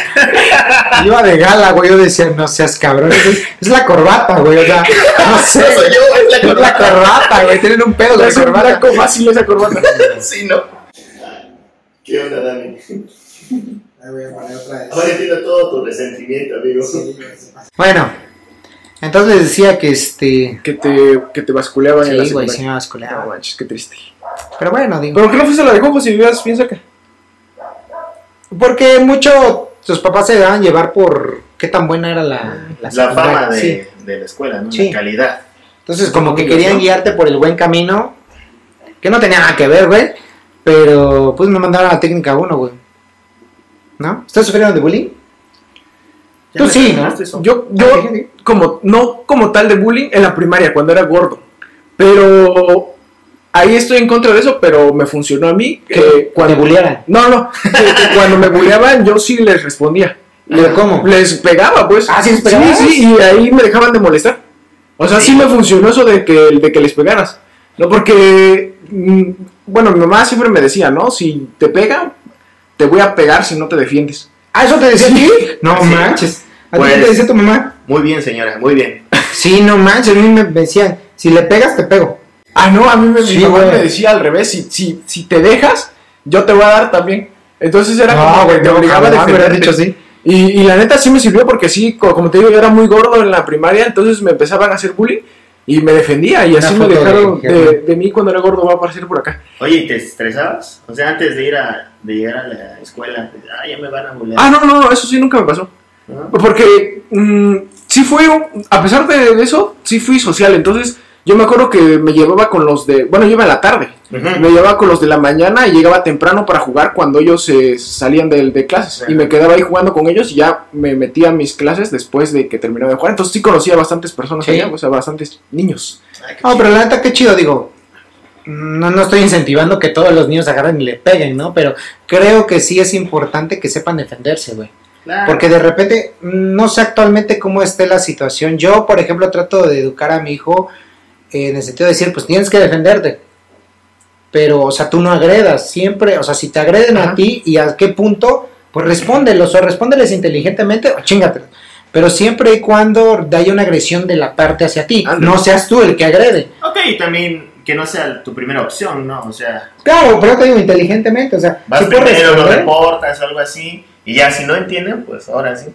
iba de gala, güey. Yo decía, no seas cabrón. Es, es la corbata, güey. O sea, no sé. No soy yo, es la Es la corbata. güey. Tienen un pedo de es un corbata. blanco fácil esa corbata. sí, ¿no? ¿Qué onda, Dani? Ahora entiendo todo tu resentimiento, amigo. Bueno, entonces les decía que este. que te, que te basculeaban en la Sí, güey, sí me No basculeaba. manches, qué triste. Pero bueno, digo. ¿Pero qué no fuiste a la de Jojo si vivías bien cerca? Porque mucho sus papás se dejaban llevar por qué tan buena era la, La secundaria. fama de, Sí. de la escuela, ¿no? Sí. La calidad. Entonces, como que querían ¿no? guiarte por el buen camino, que no tenía nada que ver, güey. Pero pues me mandaron a la técnica 1, güey. ¿No? ¿Ustedes sufrieron de bullying? Me sí, terminaste ¿no? eso. Yo, yo como, no como tal de bullying en la primaria, cuando era gordo. Pero ahí estoy en contra de eso, pero me funcionó a mí. Que cuando. No, no. que- cuando me bulleaban, yo sí les respondía. ¿Pero cómo? Les pegaba, pues. Ah, ¿sí les? Sí, sí, y ahí me dejaban de molestar. O sea, sí, Sí. me funcionó eso de que, de que les pegaras. No, porque, mm, bueno, mi mamá siempre me decía, ¿no? Si te pegan, te voy a pegar si no te defiendes. ¿Ah, eso te decía a ti? No Sí. manches. ¿A ti Pues- qué te decía tu mamá? Muy bien, señora, muy bien. Sí, no manches. A mí me decían, si le pegas, te pego. Ah, no, a mí me, Sí, mi mamá me decía al revés, si, si, si te dejas, yo te voy a dar también. Entonces era como que te no, obligaba a jamás me hubieran defenderte. dicho así. Y, y la neta sí me sirvió porque sí, co- como te digo, yo era muy gordo en la primaria, entonces me empezaban a hacer bullying. Y me defendía y Una así me de dejaron de, de mí cuando era gordo va a aparecer por acá. Oye, ¿y te estresabas? O sea, antes de ir a, de llegar a la escuela, ah, ya me van a bulear. Ah, no, no, eso sí nunca me pasó. Porque mm, sí fui, a pesar de eso, sí fui social. Entonces, yo me acuerdo que me llevaba con los de. Bueno, yo iba a la tarde. Me llevaba con los de la mañana y llegaba temprano para jugar cuando ellos eh, salían de, de clases. Y me quedaba ahí jugando con ellos y ya me metía a mis clases después de que terminaba de jugar. Entonces, sí conocía a bastantes personas Sí. allá, o sea, bastantes niños. No, chido. pero la neta, qué chido, digo. No, no estoy incentivando que todos los niños agarren y le peguen, ¿no? Pero creo que sí es importante que sepan defenderse, güey. Claro. Porque de repente, no sé actualmente cómo esté la situación. Yo, por ejemplo, trato de educar a mi hijo eh, en el sentido de decir, pues tienes que defenderte. Pero, o sea, tú no agredas, siempre, o sea, si te agreden Ajá. a ti y a qué punto, pues respóndelos o respóndeles inteligentemente o chingatelos. Pero siempre y cuando haya una agresión de la parte hacia ti, no seas tú el que agrede. Ok, y también que no sea tu primera opción, ¿no? O sea, Claro, pero te digo inteligentemente, o sea, vas si primero, lo reportas, algo así, y ya si no entienden, pues ahora sí.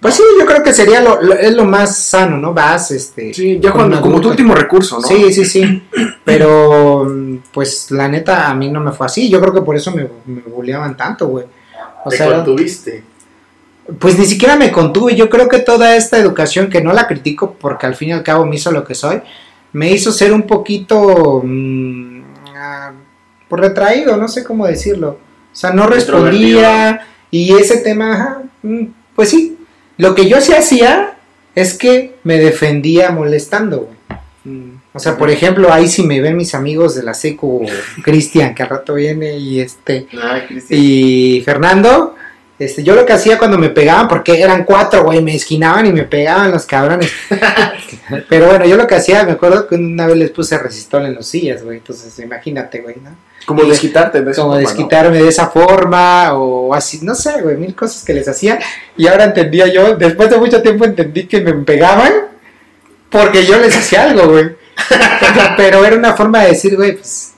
pues sí, yo creo que sería lo, lo- es lo más sano, ¿no? Vas, este, Sí, ya cuando, como tu último recurso, ¿no? Sí, sí, sí. Pero, pues, la neta, a mí no me fue así. Yo creo que por eso me, me bulleaban tanto, güey. O Te sea, contuviste. pues ni siquiera me contuve. Yo creo que toda esta educación, que no la critico porque al fin y al cabo me hizo lo que soy, me hizo ser un poquito mm, ah, pues, retraído, no sé cómo decirlo. O sea, no respondía y ese tema, ajá, mm, pues sí. Lo que yo sí hacía es que me defendía molestando, güey. Mm. O sea, por ejemplo, ahí si me ven mis amigos de la secu, Cristian, que al rato viene, y este, Ay, Cristian. y Fernando, este, yo lo que hacía cuando me pegaban, porque eran cuatro, güey, me esquinaban y me pegaban los cabrones. Pero bueno, yo lo que hacía, me acuerdo que una vez les puse resistol en los sillas, güey, entonces imagínate, güey, ¿no? Como Y- desquitarte de Como forma, ¿no? desquitarme de esa forma, o así, no sé, güey, mil cosas que les hacía. Y ahora entendía yo, después de mucho tiempo entendí que me pegaban porque yo les hacía algo, güey. Pero era una forma de decir, güey, pues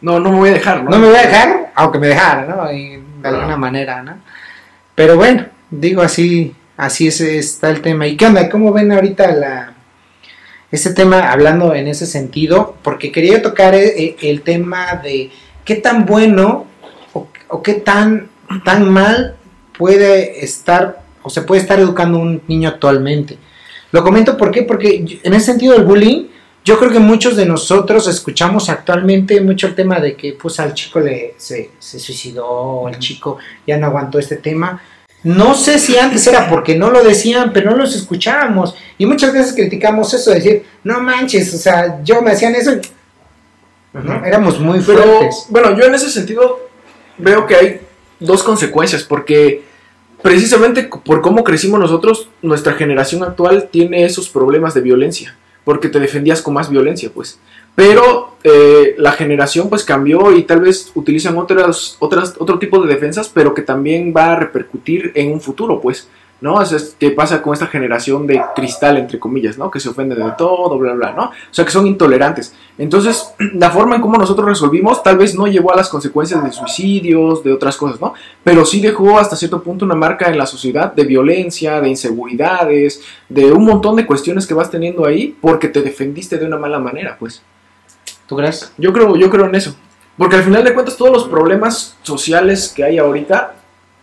No, no me voy a dejar, ¿no? no me voy a dejar, aunque me dejara, ¿no? Y de alguna manera, ¿no? Pero bueno, digo así, así es, está el tema. ¿Y qué onda? ¿Cómo ven ahorita la este tema hablando en ese sentido? Porque quería tocar eh, el, tema de qué tan bueno o, o qué tan, tan mal puede estar o se puede estar educando un niño actualmente. Lo comento ¿por qué? porque yo- en ese sentido del bullying, yo creo que muchos de nosotros escuchamos actualmente mucho el tema de que pues al chico le se, se suicidó, o el chico ya no aguantó este tema. No sé si antes era porque no lo decían, pero no los escuchábamos. Y muchas veces criticamos eso, decir, no manches, o sea, yo me hacían eso. y- ¿no? Éramos muy Pero, fuertes. bueno, yo en ese sentido veo que hay dos consecuencias, porque precisamente por cómo crecimos nosotros, nuestra generación actual tiene esos problemas de violencia, porque te defendías con más violencia, pues. Pero eh, la generación pues cambió y tal vez utilizan otras, otras, otro tipo de defensas, pero que también va a repercutir en un futuro, pues. ¿no? O sea, es- ¿qué pasa con esta generación de cristal, entre comillas, ¿no? Que se ofenden de todo, bla, bla, ¿no? O sea, que son intolerantes. Entonces, la forma en cómo nosotros resolvimos tal vez no llevó a las consecuencias de suicidios, de otras cosas, ¿no? Pero sí dejó hasta cierto punto una marca en la sociedad de violencia, de inseguridades, de un montón de cuestiones que vas teniendo ahí porque te defendiste de una mala manera, pues. ¿Tú crees? Yo creo, yo creo en eso. Porque al final de cuentas todos los problemas sociales que hay ahorita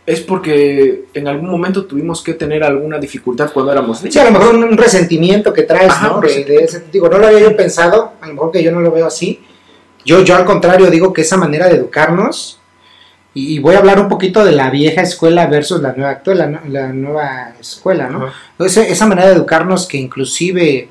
es porque en algún momento tuvimos que tener alguna dificultad cuando éramos niños. Sí, a lo mejor un, resentimiento que traes, Ajá, ¿no? De, de ese, digo, no lo había yo pensado, a lo mejor que yo no lo veo así. Yo, yo al contrario digo que esa manera de educarnos, y, y voy a hablar un poquito de la vieja escuela versus la nueva actual, la, la nueva escuela, ¿no? Ese- esa manera de educarnos que inclusive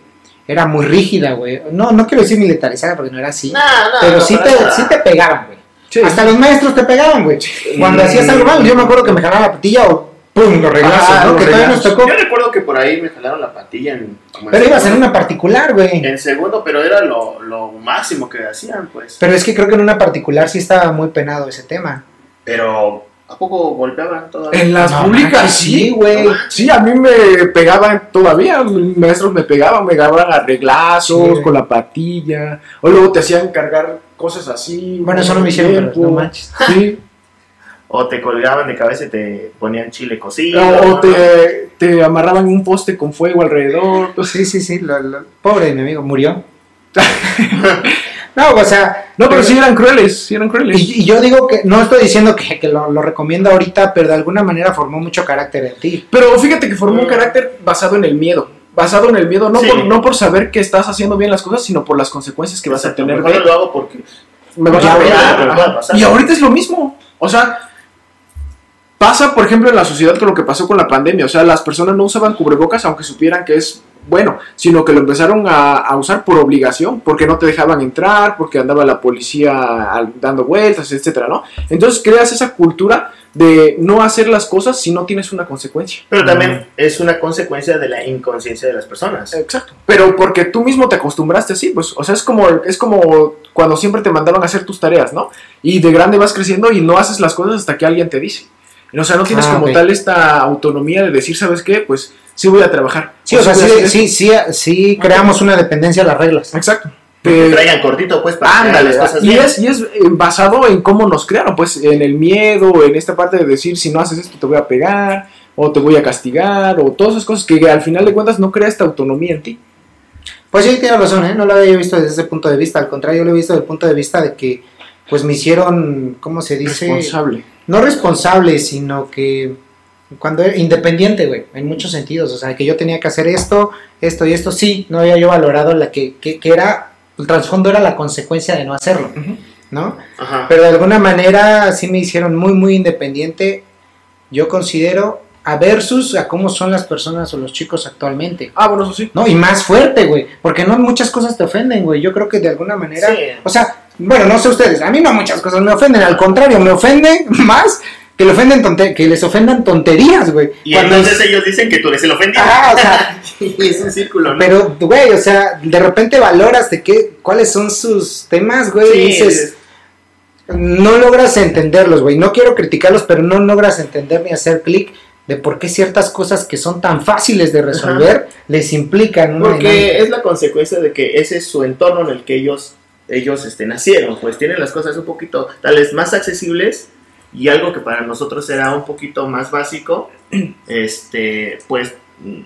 era muy rígida, güey. No, no quiero decir militarizada porque no era así, No, no, pero no, sí, te, sí te pegaban, güey. Sí. Hasta los maestros te pegaban, güey. Cuando hacías algo mal, yo me acuerdo que me jalaban la patilla o ¡pum! los reglazos, Ah, ¿no? los Que todavía nos tocó. Yo recuerdo que por ahí me jalaron la patilla en... como Pero ibas en una particular, güey. En segundo, pero era lo, lo máximo que hacían, pues. Pero es que creo que en una particular sí estaba muy penado ese tema. Pero, ¿a poco golpeaban todavía? En las No públicas manches, sí, güey. No Sí, a mí me pegaban todavía, mis maestros me pegaban, me agarraban a reglazos Sí. con la patilla, o luego te hacían cargar cosas así. Bueno, eso no me hicieron, pero no manches. Sí. o te colgaban de cabeza y te ponían chile cocido. O, ¿no? te, te amarraban un poste con fuego alrededor. Sí, sí, sí. lo- lo- pobre mi amigo, murió. no, o sea. No, pero sí eran crueles, sí eran crueles. Y, y yo digo que no estoy diciendo que, que lo, lo recomiendo ahorita, pero de alguna manera formó mucho carácter en ti. Pero fíjate que formó un Mm. carácter basado en el miedo. Basado en el miedo, no, Sí. por, no por saber que estás haciendo bien las cosas, sino por las consecuencias que vas a tener mejor lo hago porque me vas Ya a pasar. Y ahorita es lo mismo. O sea, pasa, por ejemplo, en la sociedad con lo que pasó con la pandemia. O sea, las personas no usaban cubrebocas aunque supieran que es bueno, sino que lo empezaron a, a usar por obligación, porque no te dejaban entrar, porque andaba la policía dando vueltas, etcétera, ¿no? Entonces creas esa cultura de no hacer las cosas si no tienes una consecuencia. Pero también es una consecuencia de la inconsciencia de las personas. Exacto. Pero porque tú mismo te acostumbraste así, pues, o sea, es como, es como cuando siempre te mandaban a hacer tus tareas, ¿no? Y de grande vas creciendo y no haces las cosas hasta que alguien te dice. O sea, no tienes Ah, como tal esta autonomía de decir, ¿sabes qué? Pues sí voy a trabajar. Sí, o sea, sí, sí, sí, sí creamos una dependencia a las reglas. Exacto. Que te Te- traigan cortito, pues, para Ándale, las cosas y bien. es, y es eh, basado en cómo nos crearon, pues en el miedo, en esta parte de decir si no haces esto te voy a pegar, o te voy a castigar, o todas esas cosas que al final de cuentas no crea esta autonomía en ti. Pues sí, tiene razón, ¿eh? No lo había visto desde ese punto de vista. Al contrario, yo lo he visto desde el punto de vista de que, pues me hicieron, ¿cómo se dice? Responsable. No responsable, sino que cuando era independiente, güey, en muchos sentidos. O sea, que yo tenía que hacer esto, esto y esto. Sí, no había yo valorado la que, que, que era, el trasfondo era la consecuencia de no hacerlo. ¿no? Ajá. Pero de alguna manera sí me hicieron muy, muy independiente. Yo considero a versus a cómo son las personas o los chicos actualmente. Ah, bueno, eso sí. No, y más fuerte, güey. Porque no muchas cosas te ofenden, güey. Yo creo que de alguna manera. Sí. O sea, bueno, no sé ustedes. A mí no muchas cosas me ofenden. Al contrario, me ofende más que, le ofenden tonte- que les ofendan tonterías, güey. Y Cuando entonces ellos dicen que tú eres el ofendido. Ah, o sea, y es un círculo, ¿no? pero, güey, o sea, de repente valoras de qué, cuáles son sus temas, güey. Sí, y dices, no logras entenderlos, güey. No quiero criticarlos, pero no logras entender ni hacer clic de por qué ciertas cosas que son tan fáciles de resolver les implican una Porque dinámica. es la consecuencia de que ese es su entorno en el que ellos, ellos este, nacieron, pues tienen las cosas un poquito, tal vez más accesibles y algo que para nosotros era un poquito más básico, este, pues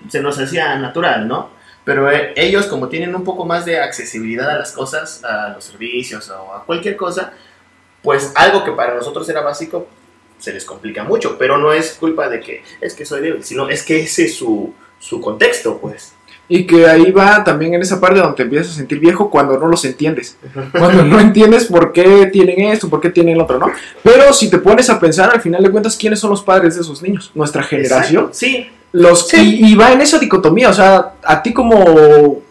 se nos hacía natural, ¿no? Pero eh, ellos como tienen un poco más de accesibilidad a las cosas, a los servicios o a cualquier cosa, pues algo que para nosotros era básico se les complica mucho, pero no es culpa de que es que soy débil, sino es que ese es su, su contexto, pues. Y que ahí va también en esa parte donde te empiezas a sentir viejo cuando no los entiendes. Cuando no entiendes por qué tienen esto, por qué tienen lo otro, ¿no? Pero si te pones a pensar, al final de cuentas, ¿quiénes son los padres de esos niños? Nuestra generación. Exacto, Sí, Los, Sí. y, y va en esa dicotomía, o sea, a ti como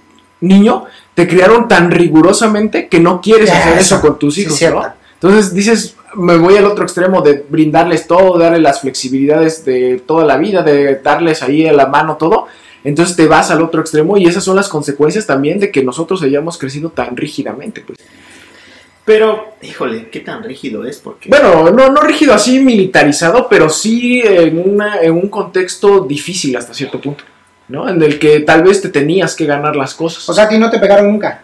niño te criaron tan rigurosamente que no quieres hacer eso eso. con tus hijos. ¿no? Entonces dices, me voy al otro extremo de brindarles todo, darle las flexibilidades de toda la vida, de darles ahí a la mano todo. Entonces te vas al otro extremo y esas son las consecuencias también de que nosotros hayamos crecido tan rígidamente. Pues. pero, híjole, qué tan rígido es, porque... Bueno, no, no rígido así militarizado, pero sí en, una, en un contexto difícil hasta cierto punto, ¿no? En el que tal vez te tenías que ganar las cosas. O sea, a ti no te pegaron nunca.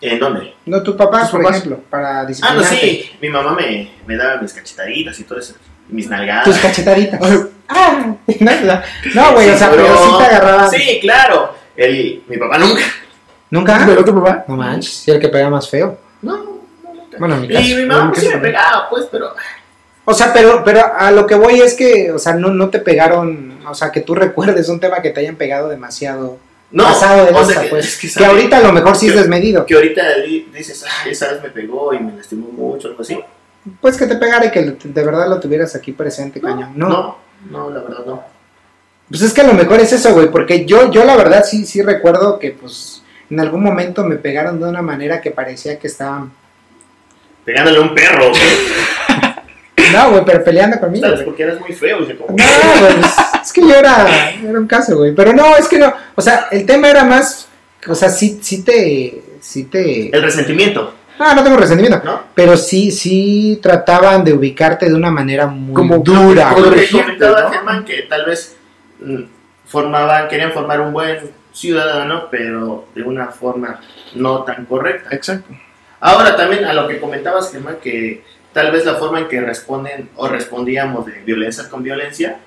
¿En dónde? No, tu papá, por papás. ejemplo, para Ah, no, disciplinarte. sí, mi mamá me, me daba mis cachetaditas y todo eso, mis nalgadas. Tus cachetaditas. ah. No, güey, o sea, pero sí te agarraba. Sí, claro, el, mi papá nunca. ¿Nunca? ¿Pero tu papá? No manches, si el que pega más feo. No, no, nunca. Bueno, en mi caso. Y mi mamá pues, sí me pegaba, pues, pero... O sea, pero, pero a lo que voy es que, o sea, no, no te pegaron, o sea, que tú recuerdes un tema que te hayan pegado demasiado No, pasado de o sea lanza, que- pues. es que que, sabe- ahorita a lo mejor sí es que- desmedido. Que ahorita di- dices, ay, esa vez me pegó y me lastimó mucho, algo así. Pues que te pegara y que de verdad lo tuvieras aquí presente, cañón. No. no, no, la verdad no. Pues es que a lo mejor es eso, güey, porque yo, yo la verdad sí, sí recuerdo que, pues, en algún momento me pegaron de una manera que parecía que estaban. Pegándole a un perro, güey. No, güey, pero peleando conmigo. ¿Sabes? güey. Porque eras muy feo, dice, como... No, güey, pues, es que yo era, era un caso, güey. Pero no, es que no. O sea, el tema era más. O sea, sí, sí te. Sí te. El resentimiento, No, no tengo resentimiento. ¿no? Pero sí, sí trataban de ubicarte de una manera muy Como- dura. como comentaba ¿no? Germán, que tal vez mm, formaban, querían formar un buen ciudadano, pero de una forma no tan correcta. Exacto. Ahora también a lo que comentabas, Germán, que tal vez la forma en que responden o respondíamos de violencia con violencia,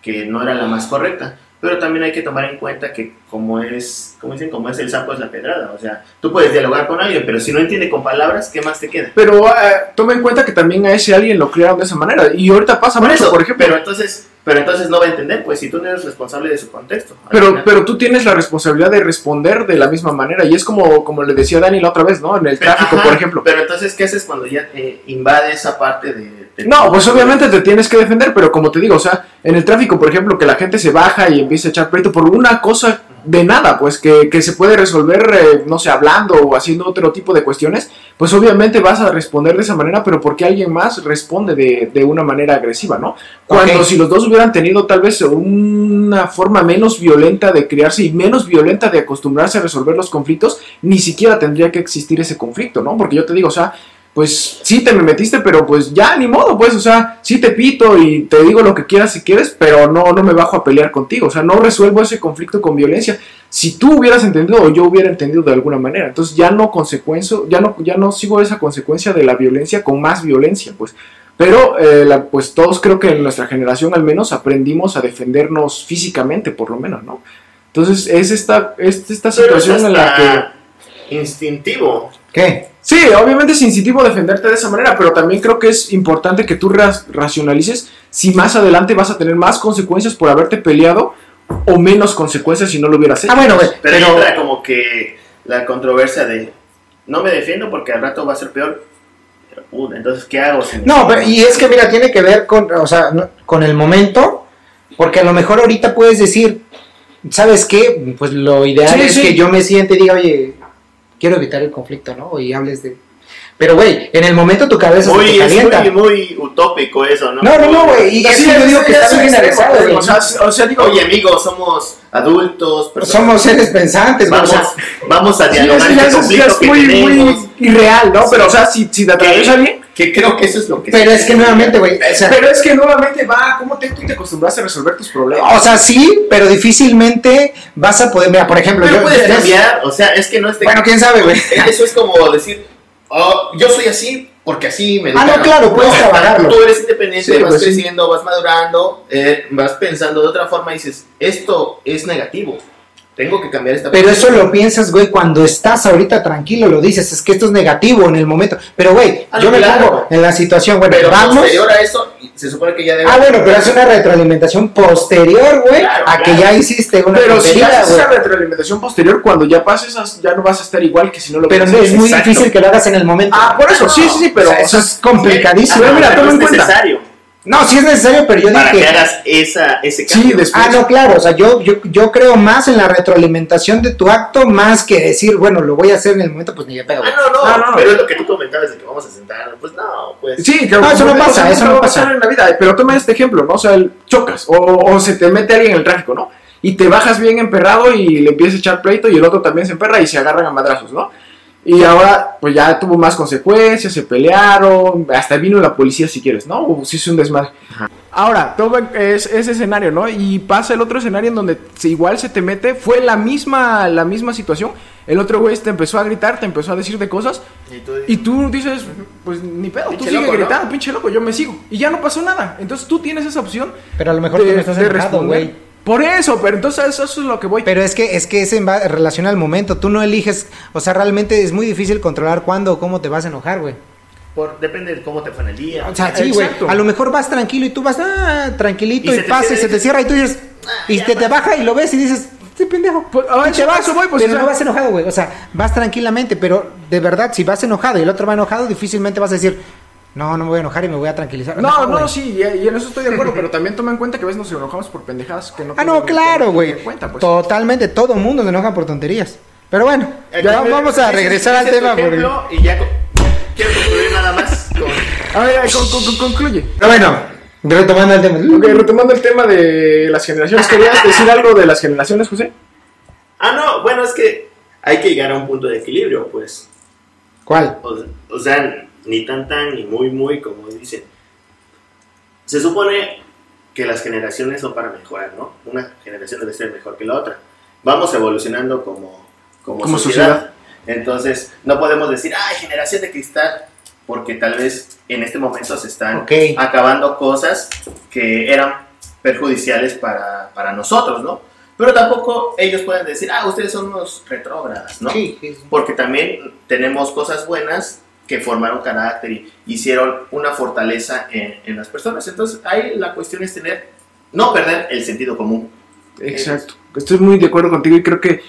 que no era la más correcta. Pero también hay que tomar en cuenta que como es, como dicen, como es el sapo es la pedrada. O sea, tú puedes dialogar con alguien, pero si no entiende con palabras, ¿qué más te queda? Pero eh, toma en cuenta que también a ese alguien lo criaron de esa manera. Y ahorita pasa Por mucho, eso, por ejemplo. pero entonces, pero entonces no va a entender, pues si tú no eres responsable de su contexto. Pero, final- pero tú tienes la responsabilidad de responder de la misma manera. Y es como, como le decía Dani la otra vez, ¿no? En el tráfico, Ajá, por ejemplo. Pero entonces, ¿qué haces cuando ya eh, invade esa parte de, No, pues obviamente te tienes que defender, pero como te digo, o sea, en el tráfico, por ejemplo, que la gente se baja y empieza a echar pleito por una cosa de nada, pues que, que se puede resolver, eh, no sé, hablando o haciendo otro tipo de cuestiones, pues obviamente vas a responder de esa manera, pero porque alguien más responde de, de una manera agresiva, ¿no? Cuando si los dos hubieran tenido tal vez una forma menos violenta de criarse y menos violenta de acostumbrarse a resolver los conflictos, ni siquiera tendría que existir ese conflicto, ¿no? Porque yo te digo, o sea, pues sí te me metiste, pero pues ya ni modo, pues, o sea, sí te pito y te digo lo que quieras si quieres, pero no, no me bajo a pelear contigo, o sea, no resuelvo ese conflicto con violencia. Si tú hubieras entendido o yo hubiera entendido de alguna manera, entonces ya no consecuencia, ya no, ya no sigo esa consecuencia de la violencia con más violencia, pues. Pero, eh, la- pues todos creo que en nuestra generación al menos aprendimos a defendernos físicamente, por lo menos, ¿no? Entonces es esta, es esta situación en la que... instintivo. ¿Qué? Sí, obviamente es instintivo defenderte de esa manera, pero también creo que es importante que tú racionalices si más adelante vas a tener más consecuencias por haberte peleado o menos consecuencias si no lo hubieras hecho. Ah, bueno, Pero, pero... entra como que la controversia de no me defiendo porque al rato va a ser peor. Pero, puta, entonces, ¿qué hago? si No, pero, y es que mira, tiene que ver con, o sea, no- con el momento, porque a lo mejor ahorita puedes decir, ¿sabes qué? Pues lo ideal Sí, es sí. que yo me siente y diga, oye, quiero evitar el conflicto, ¿no? Y hables de... Pero, güey, en el momento tu cabeza se Muy, te es calienta. muy, muy utópico eso, ¿no? No, no, no, güey, y es Sí, que yo digo sí, que está bien generalizado, güey. O sea, o sea, digo, Oye, amigos, somos adultos, personas- Somos seres pensantes, o vamos, sea, vamos a sí, dialogar este es- ya conflicto es que muy, tenemos. muy irreal, ¿no? Pero, o sea, si, si te atraviesa alguien... Que creo que eso es lo que pero es que nuevamente, güey, o sea, Pero es que nuevamente va, ¿cómo te, tú te acostumbraste a resolver tus problemas? o sea, sí, pero difícilmente vas a poder, mira, por ejemplo, Pero yo... puedes cambiar, o sea, es que no es de- Bueno, quién sabe, güey. Eso es como decir, oh, yo soy así porque así me Ah, no, claro, puedes trabajarlo. Tú eres independiente, Sí, vas pues sí. creciendo, vas madurando, eh, vas pensando de otra forma y dices, esto es negativo. Tengo que cambiar esta Pero eso perspectiva". lo piensas, güey, cuando estás ahorita tranquilo, lo dices, es que esto es negativo en el momento. Pero, güey, Ah, yo me pongo en la situación, bueno, Pero vamos. posterior a eso, se supone que ya debe... Ah, bueno, pero es una retroalimentación posterior, güey, Claro, a que ya hiciste una Pero si haces esa retroalimentación posterior, cuando ya pases, ya no vas a estar igual que si no lo Pero no, es muy Exacto. difícil que lo hagas en el momento. Ah, por eso, sí, sí, sí, pero O sea, o sea, eso es complicadísimo. Pero mira, no toma es en cuenta. necesario No, sí es necesario, pero yo para que dije. hagas esa, ese Sí, cambio. después. Ah, no, claro, o sea, yo, yo, yo creo más en la retroalimentación de tu acto más que decir, bueno, lo voy a hacer en el momento, pues ni de pedo. Ah, no, no, no, no. pero es lo que tú comentabas de que vamos a sentar. Pues no, pues... Sí, que No, eso no pasa, eso no va a pasa. pasar en la vida. Pero toma este ejemplo, ¿no? O sea, el- chocas o, o se te mete alguien en el tráfico, ¿no? Y te bajas bien emperrado y le empiezas a echar pleito y el otro también se emperra y se agarran a madrazos, ¿no? Y ahora, pues ya tuvo más consecuencias, se pelearon, hasta vino la policía si quieres, ¿no? O si es un desmadre. Ahora, toma es, ese escenario, ¿no? Y pasa el otro escenario en donde se- igual se te mete, fue la misma, la misma situación. El otro güey te empezó a gritar, te empezó a decir de cosas Y tú y tú dices, pues ni pedo, tú Pinche sigue loco, ¿no? gritando, pinche loco, yo me sigo. Y ya no pasó nada. Entonces tú tienes esa opción Pero a lo mejor tú no estás enojado, güey. Por eso, pero entonces eso es lo que voy. Pero es que es que es en va- relación al momento. Tú no eliges, o sea, realmente es muy difícil controlar cuándo o cómo te vas a enojar, güey. Por, depende de cómo te fue en el día. O sea, sí, güey. A lo mejor vas tranquilo y tú vas ah, tranquilito Y y, se te pasa y cierra y se te cierra y tú dices "Ah, y te, te pasó". baja y lo ves y dices, sí, pendejo. Pues, a y eso- te vas, voy, pues, pero o sea- no vas enojado, güey. O sea, vas tranquilamente, pero de verdad, si vas enojado y el otro va enojado, difícilmente vas a decir, no, no me voy a enojar y me voy a tranquilizar. no, no, sí, y, y en eso estoy de acuerdo, pero también toma en cuenta que a veces nos enojamos por pendejadas que no Ah, no, tenemos claro, que güey. pues. Totalmente, todo el mundo se enoja por tonterías. Pero bueno, Eh, ya vamos a regresar ese al tema. porque- ejemplo, Y ya quiero concluir nada más con... A ver, con- con- con- concluye. Pero bueno, retomando el tema. Ok, retomando el tema de las generaciones, ¿querías decir algo de las generaciones, José? Ah, no, bueno, es que hay que llegar a un punto de equilibrio, pues. ¿Cuál? O, o sea, ni tan tan, ni muy muy, como dicen. Se supone que las generaciones son para mejorar, ¿no? Una generación debe ser mejor que la otra. Vamos evolucionando como, como, Como sociedad. Entonces, no podemos decir, ay, generación de cristal. porque tal vez en este momento se están acabando cosas que eran perjudiciales para, para nosotros, ¿no? Pero tampoco ellos pueden decir, ah, ustedes son unos retrógradas, ¿no? Sí, sí, sí. Porque también tenemos cosas buenas que formaron carácter y hicieron una fortaleza en, en las personas. Entonces, ahí la cuestión es tener, no perder el sentido común. Exacto. Estoy muy de acuerdo contigo y creo que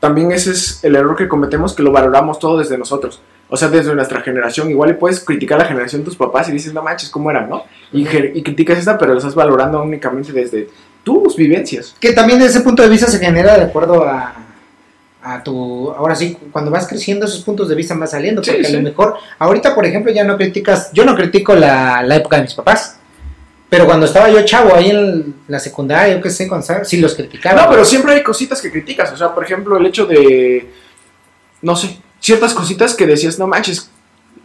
también ese es el error que cometemos, que lo valoramos todo desde nosotros. O sea, desde nuestra generación. Igual le puedes criticar a la generación de tus papás y dices, no manches, ¿cómo eran, no? Y, y criticas esta, pero lo estás valorando únicamente desde tus vivencias. Que también desde ese punto de vista se genera de acuerdo a, a tu... Ahora sí, cuando vas creciendo esos puntos de vista van saliendo, Sí, porque sí. a lo mejor, ahorita por ejemplo ya no criticas, yo no critico la, la época de mis papás, pero cuando estaba yo chavo ahí en la secundaria, yo qué sé, cuando estaba, sí los criticaba. No, pero siempre hay cositas que criticas. O sea, por ejemplo, el hecho de, no sé, ciertas cositas que decías, no manches,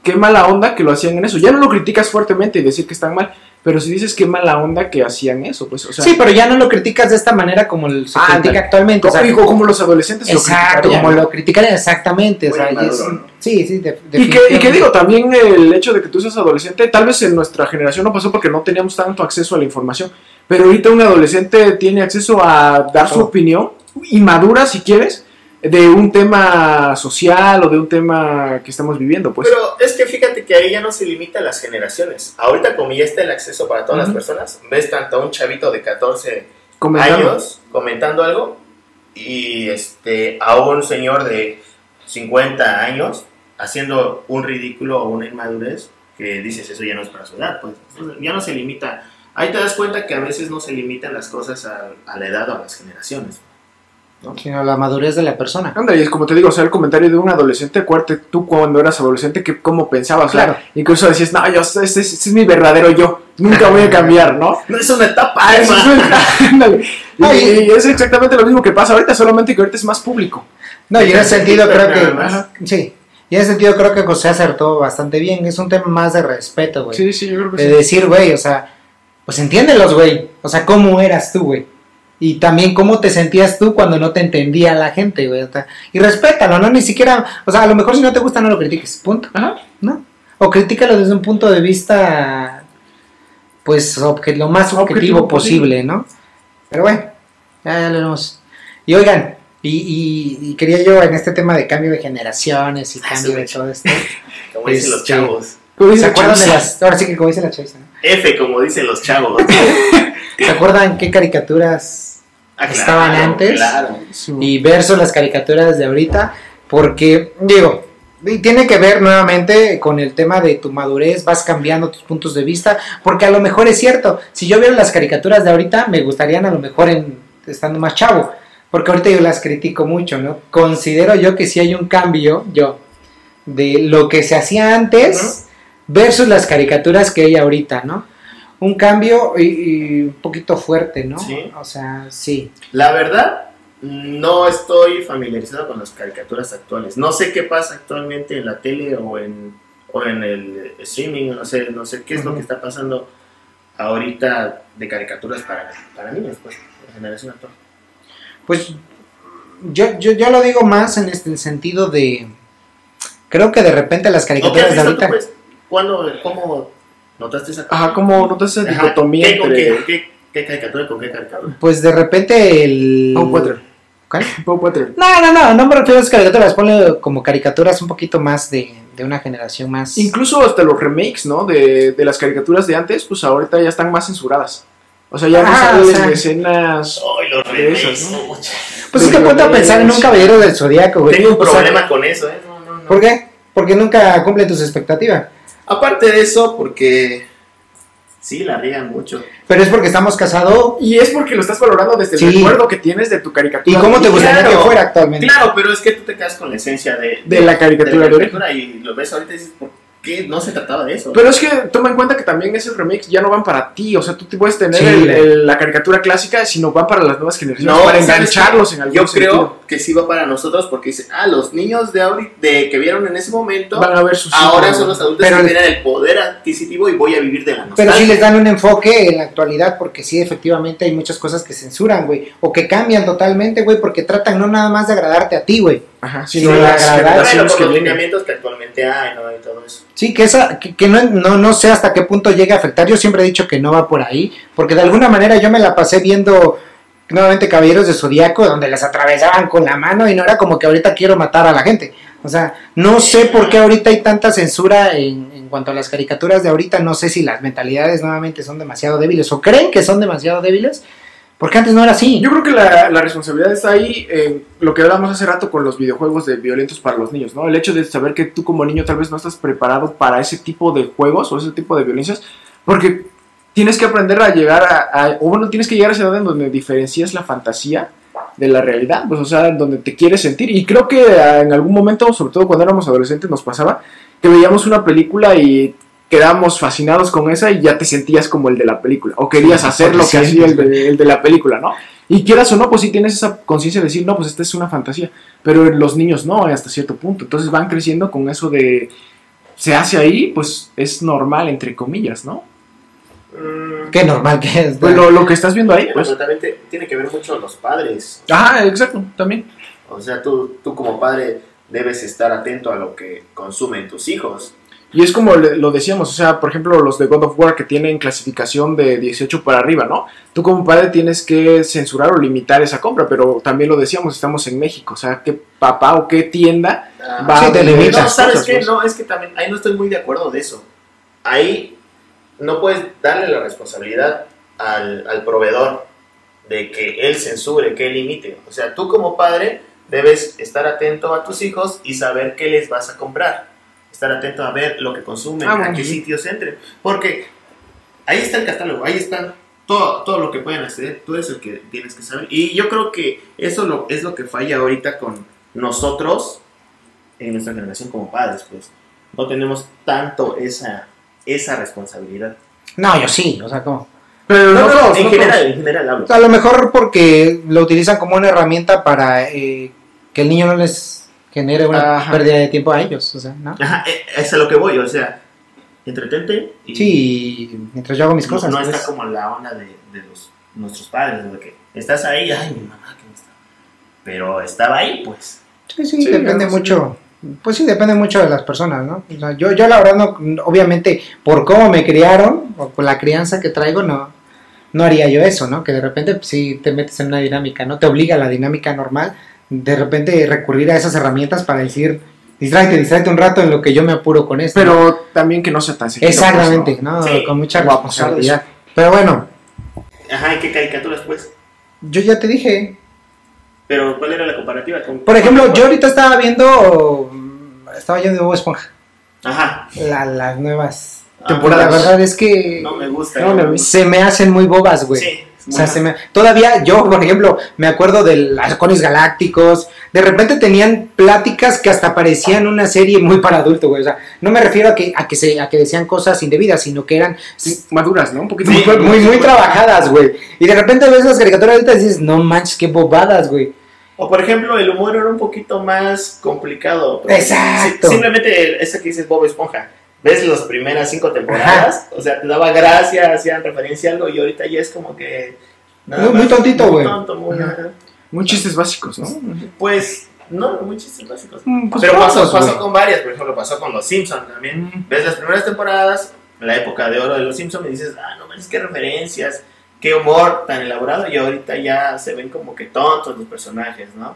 qué mala onda que lo hacían en eso. Ya no lo criticas fuertemente y decir que están mal, pero si dices qué mala onda que hacían eso, pues, o sea, sí, pero ya no lo criticas de esta manera como se Ándale. critica actualmente. o sea, como, como los adolescentes lo exacto, como lo criticarían exactamente. o Muy sea, y inmaduro, es- ¿no? Sí, sí, de- Y que, y que digo, también el hecho de que tú seas adolescente, tal vez en nuestra generación no pasó porque no teníamos tanto acceso a la información, pero ahorita un adolescente tiene acceso a dar su opinión, inmadura si quieres, de un tema social o de un tema que estamos viviendo, pues. Pero es que fíjate que ahí ya no se limita a las generaciones. Ahorita como ya está el acceso para todas las personas, ves tanto a un chavito de 14 comentando. años comentando algo y este a un señor de 50 años haciendo un ridículo o una inmadurez que dices eso ya no es para su edad, pues ya no se limita. Ahí te das cuenta que a veces no se limitan las cosas a, a la edad o a las generaciones. Sino la madurez de la persona. Anda, y es como te digo, o sea, el comentario de un adolescente, acuérdate tú cuando eras adolescente, que cómo pensabas, Claro. Incluso decías, no, yo, este, este es mi verdadero yo, nunca voy a cambiar, ¿no? No es una etapa, Ah, es- ándale. y, y es exactamente lo mismo que pasa ahorita, solamente que ahorita es más público. No, y en ese sentido creo que. Más. Sí. Y en ese sentido creo que José acertó bastante bien. Es un tema más de respeto, güey. Sí, sí, yo creo que de sí. decir, güey, o sea, pues entiéndelos, güey. O sea, cómo eras tú, güey. Y también cómo te sentías tú cuando no te entendía la gente, güey. Y respétalo, ¿no? Ni siquiera, o sea, a lo mejor si no te gusta no lo critiques, punto, Ajá. ¿no? O critícalo desde un punto de vista, pues, obje- lo más objetivo, Objetivo posible, ¿no? Pero bueno, ya, ya lo vemos. Y oigan, y, y- y quería yo en este tema de cambio de generaciones y Ah, cambio sí, de todo esto. Como dicen los Este, chavos. ¿Se acuerdan de las, ahora sí que como dice la chaviza, ¿no? F, como dicen los chavos. ¿Se acuerdan qué caricaturas Ah, Estaban antes. Claro. Y versus las caricaturas de ahorita? Porque, digo, y tiene que ver nuevamente con el tema de tu madurez, vas cambiando tus puntos de vista, porque a lo mejor es cierto, si yo viera las caricaturas de ahorita, me gustarían a lo mejor en, estando más chavo, porque ahorita yo las critico mucho, ¿no? Considero yo que sí hay un cambio, yo, de lo que se hacía antes versus las caricaturas que hay ahorita, ¿no? Un cambio y, y un poquito fuerte, ¿no? Sí. O sea, sí. La verdad, no estoy familiarizado con las caricaturas actuales. No sé qué pasa actualmente en la tele o en, o en el streaming. No sé, no sé qué es lo que está pasando ahorita de caricaturas para, para niños, pues, la generación actual. Pues yo, yo, yo lo digo más en este sentido de. Creo que de repente las ¿O qué has caricaturas de ahorita. tú, pues? ¿Cuándo, ¿Cómo notaste esa Ajá, como notas esa dicotomía ¿qué, con entre... qué, qué, qué caricatura con qué caricatura? Pues de repente el. Paw Patrol. ¿Cuál? Paw Patrol. No, no, no, no me refiero a las caricaturas, ponle como caricaturas un poquito más de, de una generación más. Incluso hasta los remakes, ¿no? De, de las caricaturas de antes, pues ahorita ya están más censuradas. O sea, ya no Ah, salen o sea. escenas... Ay, los De esas. ¿no? Pues es que ponte a pensar en un caballero del zodiaco, güey. Tengo un O sea, problema con eso, ¿eh? No, no, no. ¿Por qué? Porque nunca cumple tus expectativas. Aparte de eso, porque sí, la riegan mucho. Pero es porque estamos casados. Y es porque lo estás valorando desde Sí. el recuerdo que tienes de tu caricatura. ¿Y cómo te gustaría Claro. que fuera actualmente? Claro, pero es que tú te quedas con la esencia de, De la caricatura de caricatura y lo ves ahorita y dices, ¿por qué no se trataba de eso? Pero es que toma en cuenta que también esos remakes ya no van para ti. O sea, tú te puedes tener Sí. el- el- la caricatura clásica, sino van para las nuevas generaciones. para ¿sabes engancharlos en algún Yo sentido. creo que sí va para nosotros porque dice, ah, los niños de ahorita, de que vieron en ese momento, Van a ver sus ahora hijos. son los adultos Pero- que tienen el poder adquisitivo y voy a vivir de la Pero nostalgia. sí les dan un enfoque en la actualidad porque sí, efectivamente hay muchas cosas que censuran, güey. O que cambian totalmente, güey, porque tratan no nada más de agradarte a ti, güey. Ajá, sino las agradar, que los vienen. lineamientos que actualmente Y, todo eso. Sí, que esa, que, no, no, no sé hasta qué punto llega a afectar. Yo siempre he dicho que no va por ahí, porque de alguna manera yo me la pasé viendo nuevamente Caballeros de Zodíaco, donde les atravesaban con la mano y no era como que ahorita quiero matar a la gente. O sea, no sé por qué ahorita hay tanta censura en, en cuanto a las caricaturas de ahorita. No sé si las mentalidades nuevamente son demasiado débiles o creen que son demasiado débiles, porque antes no era así. Yo creo que la, la responsabilidad está ahí en lo que hablamos hace rato con los videojuegos de violentos para los niños, ¿no? El hecho de saber que tú como niño tal vez no estás preparado para ese tipo de juegos o ese tipo de violencias, porque tienes que aprender a llegar a, o bueno, tienes que llegar a esa edad en donde diferencias la fantasía de la realidad, pues o sea, en donde te quieres sentir. Y creo que ah, en algún momento, sobre todo cuando éramos adolescentes, nos pasaba que veíamos una película y quedábamos fascinados con esa y ya te sentías como el de la película, o querías Sí, hacer lo que hacía el de, el de la película, ¿no? Y quieras o no, pues sí tienes esa conciencia de decir, no, pues esta es una fantasía. Pero los niños no, hasta cierto punto. Entonces van creciendo con eso de. Se hace ahí, pues es normal, entre comillas, ¿no? Mm, Qué normal que es. Pues lo, lo que estás viendo ahí, pero pues. también te- tiene que ver mucho los padres. Ajá, exacto, también. O sea, tú, tú como padre debes estar atento a lo que consumen tus hijos. Y es como le- lo decíamos, o sea, por ejemplo, los de God of War que tienen clasificación de 18 para arriba, ¿no? Tú como padre tienes que censurar o limitar esa compra, pero también lo decíamos, estamos en México, o sea, ¿qué papá o qué tienda va Sí, a te vender limitas. No, ¿sabes cosas, qué? pues? No, es que también ahí no estoy muy de acuerdo de eso. Ahí no puedes darle la responsabilidad al, al proveedor de que él censure, que él limite. O sea, tú como padre debes estar atento a tus hijos y saber qué les vas a comprar. Estar atento a ver lo que consumen, Ah, a qué sí. sitios entren. Porque ahí está el catálogo, ahí está todo, todo lo que pueden acceder. Tú eres el que tienes que saber. Y yo creo que eso lo, es lo que falla ahorita con nosotros en nuestra generación como padres, pues no tenemos tanto esa, esa responsabilidad. No, yo sí, o sea, como. Pero No, no, en no general, en general hablo. A lo mejor porque lo utilizan como una herramienta para eh, que el niño no les genere una Ajá. pérdida de tiempo a ellos, o sea, ¿no? Ajá, eh, es a lo que voy, o sea, entretente y Sí, mientras yo hago mis no, cosas. no pues. está como la onda de, de los, nuestros padres, de que estás ahí, ay, mi mamá, que no está. Pero estaba ahí, pues. Sí, sí, Sí, depende sí. mucho. Pues sí, depende mucho de las personas, ¿no? O sea, yo, yo la verdad, no, obviamente, por cómo me criaron, o por la crianza que traigo, no, no haría yo eso, ¿no? Que de repente, pues, sí te metes en una dinámica, ¿no? Te obliga a la dinámica normal, de repente recurrir a esas herramientas para decir, distráete, distráete un rato en lo que yo me apuro con esto. Pero también que no sea tan seguido, Exactamente, pues, ¿no? ¿no? Sí. Con mucha Voy a pasar de responsabilidad. Pero bueno, Ajá, ¿y qué caricaturas, pues? yo ya te dije, Pero, ¿cuál era la comparativa? ¿Con- por ejemplo, yo ahorita estaba viendo, mm, estaba viendo Bob Esponja, Ajá, la- las nuevas Ah, temporadas. La verdad es que no me gusta. No, me gusta. se me hacen muy bobas, güey. Sí, O sea, se me- todavía yo, por ejemplo, me acuerdo de los halcones galácticos. De repente tenían pláticas que hasta parecían una serie muy para adulto, güey. O sea, no me refiero a que, a que, se, a que decían cosas indebidas, sino que eran Sí, maduras, ¿no? Un poquito Sí, más muy, muy, muy trabajadas, güey. Y de repente ves las caricaturas ahorita y dices, no manches, qué bobadas, güey. O por ejemplo, el humor era un poquito más complicado. Exacto. si- simplemente esa que dices Bob Esponja. Ves las primeras cinco temporadas, o sea, te daba gracia, hacían referencia a algo y ahorita ya es como que... nada Muy- muy más, tontito, muy güey. tonto, muy- Ajá. Muy chistes básicos, ¿no? Pues, no, muy chistes básicos. Mm, pues Pero pasó, con varias, por ejemplo, pasó con los Simpsons también. Mm. Ves las primeras temporadas, la época de oro de los Simpsons, y dices, ah, no manches, qué referencias, qué humor tan elaborado, y ahorita ya se ven como que tontos los personajes, ¿no?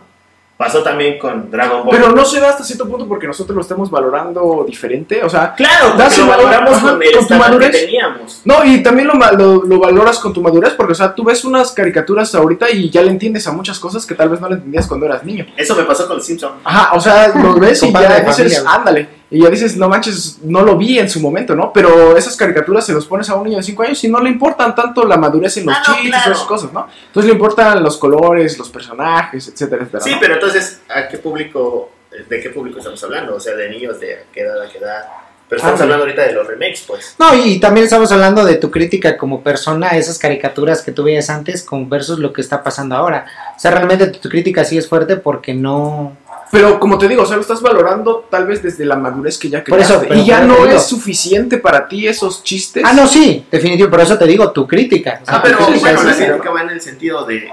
Pasó también con Dragon Ball. Pero no se da hasta cierto punto porque nosotros lo estamos valorando diferente, o sea, claro, das porque lo valoramos ajá, con el con tu estándar que madurez. teníamos. No, y también lo, lo, lo valoras con tu madurez, porque, o sea, tú ves unas caricaturas ahorita y ya le entiendes a muchas cosas que tal vez no le entendías cuando eras niño. Eso me pasó con los Simpsons. Ajá, o sea, lo ves y ya de dices, ándale. Y ya dices, no manches, no lo vi en su momento, ¿no? Pero esas caricaturas se los pones a un niño de 5 años y no le importan tanto la madurez en los Ah, no, chistes claro. esas cosas, ¿no? Entonces le importan los colores, los personajes, etcétera, etcétera. Sí, ¿no? pero entonces, ¿a qué público, de qué público estamos hablando? O sea, de niños de qué edad a qué edad. Pero estamos Ándale. hablando ahorita de los remakes, pues. No, y también estamos hablando de tu crítica como persona, esas caricaturas que tú veías antes con versus lo que está pasando ahora. O sea, realmente tu crítica sí es fuerte porque no... Pero como te digo, o sea, lo estás valorando tal vez desde la madurez que ya Por creaste. eso, pero y ya no es suficiente para ti esos chistes. Ah, no, sí, definitivo, por eso te digo tu crítica. O sea, Ah, pero tu crítica bueno, la crítica va en el sentido de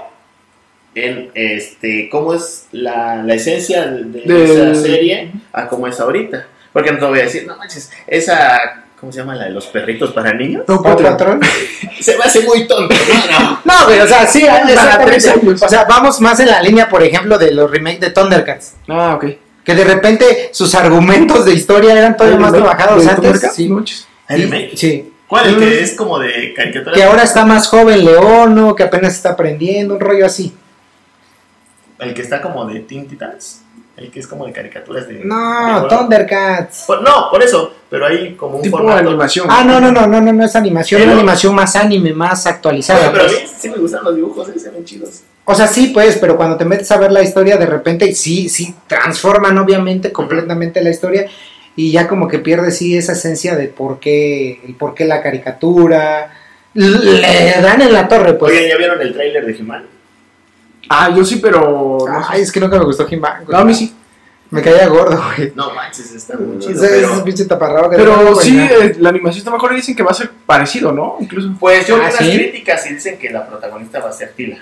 en este cómo es la, la esencia de, de esa serie a cómo es ahorita. Porque no te voy a decir, no manches, esa, ¿cómo se llama la de los perritos para niños? ¿No, patrón? Se me hace muy tonto. No, no. No, güey, o sea, sí, Para tres años. O sea, vamos más en la línea, por ejemplo, de los remakes de Thundercats. Ah, ok. Que de repente sus argumentos de historia eran todavía más trabajados ¿De antes. Thundercats? Sí. Manches. ¿El remake? sí. ¿Cuál? El que es como de caricatura. Que ahora está más joven Leono, que apenas está aprendiendo, un rollo así. El que está como de Teen Titans. El que es como de caricaturas de. No, de- Thundercats. Por- No, por eso. Pero hay como un Tipo de formato. animación. Ah, no, no, no, no, no, no es animación, es una animación más anime, más actualizada. Oye, pero a pues. mí sí me gustan los dibujos, eh, se ven chidos. O sea, sí, pues, pero cuando te metes a ver la historia, de repente sí, sí, transforman obviamente completamente la historia y ya como que pierde sí esa esencia de por qué, el por qué la caricatura. Le dan en la torre, pues. Oigan, ¿ya vieron el tráiler de He-Man? Ah, yo sí, pero. No, sé. Ay, es que nunca me gustó He-Man. No, a mí sí. Me caía gordo, güey. No manches, está muy chido. sea, pero... ese pinche taparrabo que Pero sí, eh, la animación está mejor y dicen que va a ser parecido, ¿no? Incluso. Pues yo vi Ah, unas ¿sí? críticas y dicen que la protagonista va a ser Tila.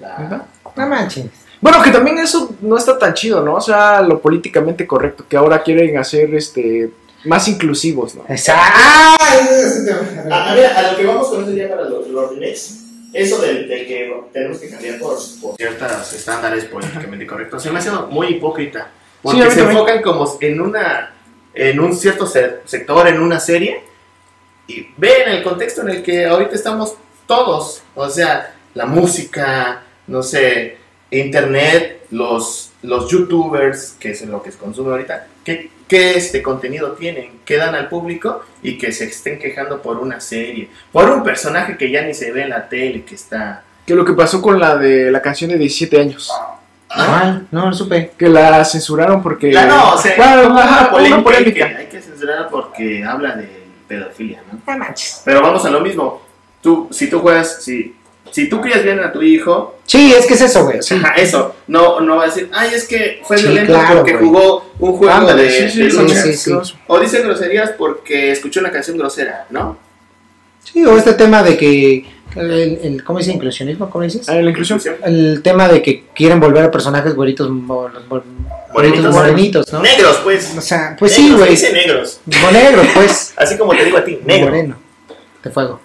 La... No manches. Bueno, que también eso no está tan chido, ¿no? O sea, lo políticamente correcto, que ahora quieren hacer este más inclusivos, ¿no? Exacto. Ah, A, a ver, a lo que vamos con eso ya para los, los remakes, eso del, del que tenemos que cambiar por, por ciertos estándares políticamente correctos, se me hace muy hipócrita. Porque Sí, se enfocan como en una en un cierto se- sector, en una serie, y ven el contexto en el que ahorita estamos todos. O sea, la música, no sé, internet, los, los youtubers, que es lo que se consume ahorita, ¿qué, qué este contenido tienen? ¿Qué dan al público? Y que se estén quejando por una serie, por un personaje que ya ni se ve en la tele, que está... Que lo que pasó con la de la canción de 17 años, Ah, no, no supe. que la censuraron porque... La, no, o sea, ajá, una polémica, una polémica. que hay que censurarla porque habla de pedofilia, ¿no? No manches. Pero vamos a lo mismo. Tú, si tú juegas, si, si tú crías bien a tu hijo, Sí, es que es eso, güey. Sí. ajá, eso, no, no va a decir, ay, es que fue Sí, violento claro, porque güey. jugó un juego Ándale, de, sí, sí, de sí, lucha. sí, sí. O dice groserías porque escuchó una canción grosera, ¿no? Sí, o este tema de que. El, el- ¿Cómo dice inclusionismo? ¿Cómo dices? Ah, la inclusión. El tema de que quieren volver a personajes güeritos, Morenitos. morenitos, ¿no? Negros, pues. O sea, pues Negros, sí, güey. dice negros. O negro, pues. Así como te digo a ti, negro. Moreno. De fuego.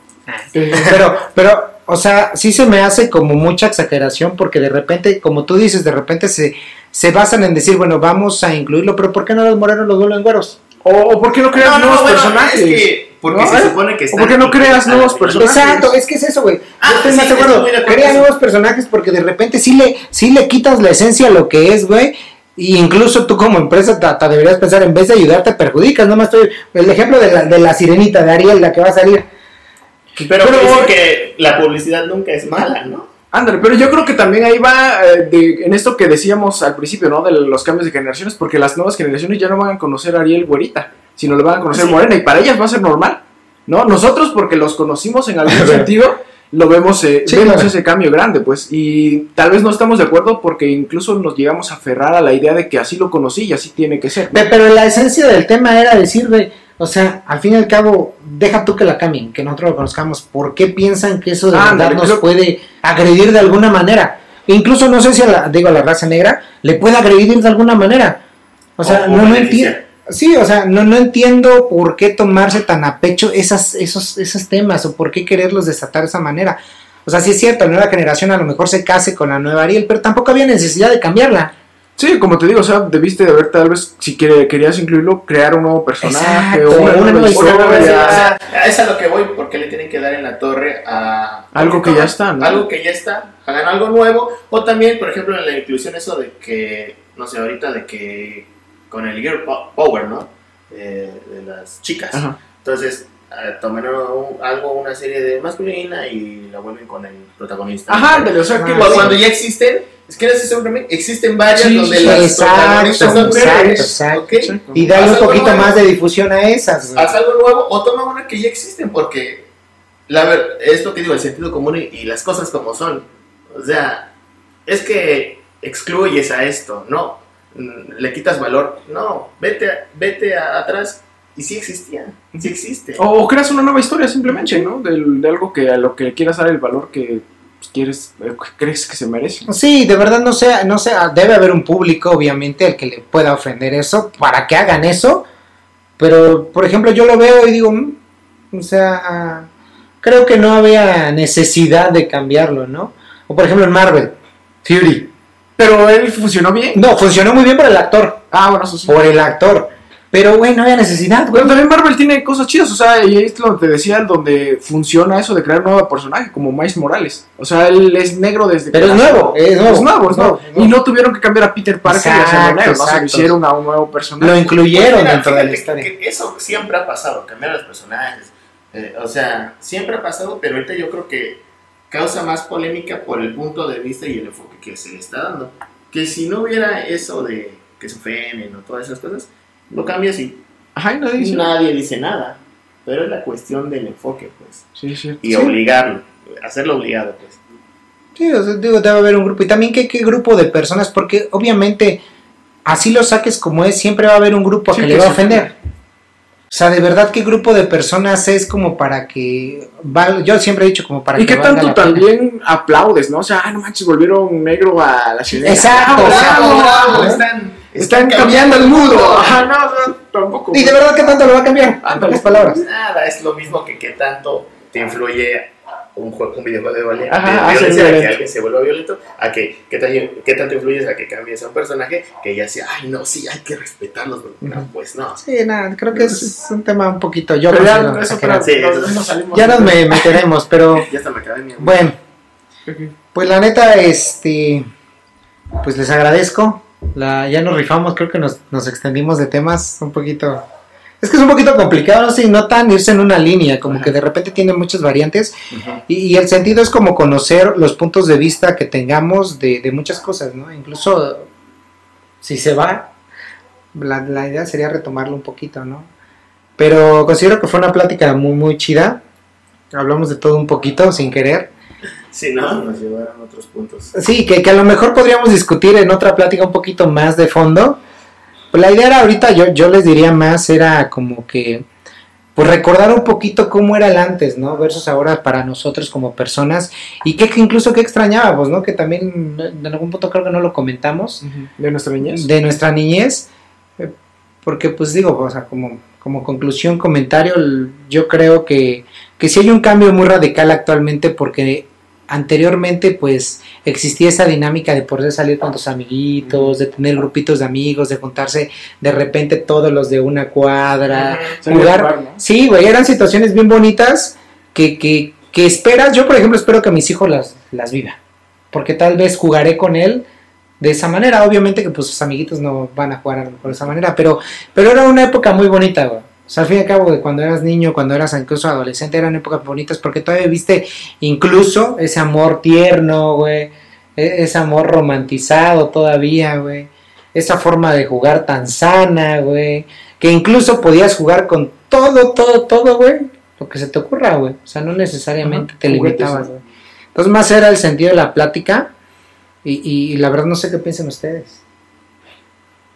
Eh, Pero, pero, o sea, sí se me hace como mucha exageración porque de repente, como tú dices, de repente se, se basan en decir, bueno, vamos a incluirlo, pero ¿por qué no los morenos los vuelven güeros? o, o ¿por qué no creas No, no, nuevos bueno, personajes? es que porque ¿No? se ¿Eh? supone que ¿O están... por qué no creas nuevos personajes? Exacto, es que es eso, güey. Ah, Yo sí, acuerdo. Crea nuevos personajes porque de repente sí le, sí le quitas la esencia a lo que es, güey. Y incluso tú como empresa ta deberías pensar, en vez de ayudarte, perjudicas. No más estoy. El ejemplo de la, de la sirenita de Ariel, la que va a salir. Pero, Pero- dicen que la publicidad nunca es mala, ¿no? Ándale, pero yo creo que también ahí va eh, de- en esto que decíamos al principio, ¿no? De los cambios de generaciones, porque las nuevas generaciones ya no van a conocer a Ariel Güerita, sino le van a conocer Sí. Morena, y para ellas va a ser normal, ¿no? Nosotros, porque los conocimos en algún sentido, lo vemos, eh, Sí, vemos claro. ese cambio grande, pues, y tal vez no estamos de acuerdo porque incluso nos llegamos a aferrar a la idea de que así lo conocí y así tiene que ser. ¿no? Pe- Pero la esencia del tema era decir, güey, o sea, al fin y al cabo, deja tú que la cambien, que nosotros lo conozcamos. ¿Por qué piensan que eso de verdad nos puede agredir de alguna manera? Incluso no sé si a la, digo, a la raza negra le puede agredir de alguna manera. O sea, O- no, no entiendo. Sí, o sea, no, no entiendo por qué tomarse tan a pecho esas, esos, esos temas o por qué quererlos desatar de esa manera. O sea, sí es cierto, la nueva generación a lo mejor se case con la nueva Ariel, pero tampoco había necesidad de cambiarla. Sí, como te digo, o sea, debiste de haber tal vez, si quiere- querías incluirlo, crear un nuevo personaje Exacto, o una, una nueva historia. Historia. sea, es a lo que voy, porque le tienen que dar en la torre a... Algo que ya está, ¿no? Algo que ya está, hagan algo nuevo, o también, por ejemplo, en la inclusión eso de que, no sé, ahorita de que con el Gear Po- Power, ¿no? De, de las chicas. Ajá. Entonces, eh, toman un- algo, una serie de masculina y la vuelven con el protagonista. Ajá, ándale, o sea que Ah, Cuando, sí. cuando ya existen, es que hacer un remake, existen varias Sí, donde sí, las exacto, protagonistas son exacto, mujeres, exacto. Y darle un poquito nuevo. más de difusión a esas. haz algo nuevo o toma una que ya existen porque la ver, es lo que digo el sentido común y, y las cosas como son o sea es que excluyes a esto no Mm, le quitas valor no vete a- vete a- atrás y sí existía sí existe O, o creas una nueva historia simplemente, ¿no? Del- De, algo que a lo que quieras dar el valor que quieres, eh, crees que se merece. Sí, de verdad no sé, no sé, debe haber un público obviamente al que le pueda ofender eso para que hagan eso, Pero, por ejemplo, yo lo veo y digo, "Mm", o sea, ah, creo que no había necesidad de cambiarlo, ¿no? O por ejemplo en Marvel, Fury. Pero él funcionó bien. No, funcionó muy bien por el actor, Ah, bueno, eso sí. por el actor. Pero, güey, no había necesidad. Bueno, también Marvel tiene cosas chidas, o sea, y es lo que te decía, donde funciona eso de crear un nuevo personaje, como Miles Morales. O sea, él es negro desde Pero que es nuevo, es nuevo. Es nuevo, es nuevo. Y no tuvieron que cambiar a Peter Parker y hacerlo Exacto, negro, ¿no? Exacto. hicieron a un nuevo personaje. Lo incluyeron Pues dentro de la historia. que eso siempre ha pasado, cambiar los personajes. Eh, o sea, siempre ha pasado, pero ahorita yo creo que causa más polémica por el punto de vista y el enfoque que se le está dando. Que si no hubiera eso de que se ofenden o todas esas cosas, lo cambias y Ajá, y nadie dice. nadie dice nada. Pero es la cuestión del enfoque, pues. Sí, sí. Y Sí. obligarlo, hacerlo obligado, pues. Sí, o sea, digo, debe haber un grupo. Y también, ¿qué, qué grupo de personas? Porque obviamente, así lo saques como es, siempre va a haber un grupo Sí, que que le va a ofender. O sea, de verdad, ¿qué grupo de personas es como para que... val- Yo siempre he dicho como para ¿Y que qué valga tanto la pena. también aplaudes, no? O sea, ah, no manches, volvieron negro a la chilena. Exacto, Ah, exacto. bravo, Bravo. Están, Están cambiando el mundo. Ajá, no, no, tampoco. Y de verdad, ¿qué tanto lo va a cambiar? En pocas palabras. Nada, es lo mismo que que tanto te influye un, juego, un videojuego de, violen- Ajá, de a ser violencia, a que alguien se vuelva violento, a que, que, tan- que tanto influyes a que cambies a un personaje que ya sea, ay, no, sí, hay que respetarlos. No, pues no. Sí, nada, creo que es un tema un poquito... Yo Pero ya, considero eso, exagerado. Sí, pero eso- no salimos Ya nos me- meteremos, pero Ya hasta me acabé mi bueno. Pues la neta, este, pues les agradezco. La, ya nos rifamos, creo que nos, nos extendimos de temas un poquito. Es que es un poquito complicado, no sé, y no tan irse en una línea, como que de repente tiene muchas variantes. Y, y el sentido es como conocer los puntos de vista que tengamos de, de muchas cosas, ¿no? Incluso si se va, la, la idea sería retomarlo un poquito, ¿no? Pero considero que fue una plática muy, muy chida. Hablamos de todo un poquito, sin querer. Si no, nos llevaron a otros puntos. Sí, que, que a lo mejor podríamos discutir en otra plática un poquito más de fondo. Pues la idea era ahorita, yo, yo les diría más, era como que, pues recordar un poquito cómo era el antes, ¿no? Versus ahora para nosotros como personas. Y que, que incluso que extrañábamos, ¿no? Que también en algún punto creo que no lo comentamos. De nuestra niñez. De nuestra niñez. eh, Porque pues digo, o sea, como, como conclusión, comentario, yo creo que, que sí hay un cambio muy radical actualmente porque anteriormente pues existía esa dinámica de poder salir con tus amiguitos, de tener grupitos de amigos, de juntarse de repente todos los de una cuadra, a jugar. jugar, ¿no? Sí, güey, eran situaciones bien bonitas que, que, que esperas. Yo, por ejemplo, espero que mis hijos las, las vivan. Porque tal vez jugaré con él de esa manera. Obviamente que pues sus amiguitos no van a jugar a lo mejor de esa manera. Pero, pero era una época muy bonita, güey. O sea, al fin y al cabo, de cuando eras niño, cuando eras incluso adolescente, eran épocas bonitas porque todavía viste incluso ese amor tierno, güey. e- Ese amor romantizado todavía, güey. Esa forma de jugar tan sana, güey. Que incluso podías jugar con todo, todo, todo, güey. Lo que se te ocurra, güey. O sea, no necesariamente Ajá, te limitabas, güey. Entonces, más era el sentido de la plática. Y, y- y la verdad no sé qué piensan ustedes.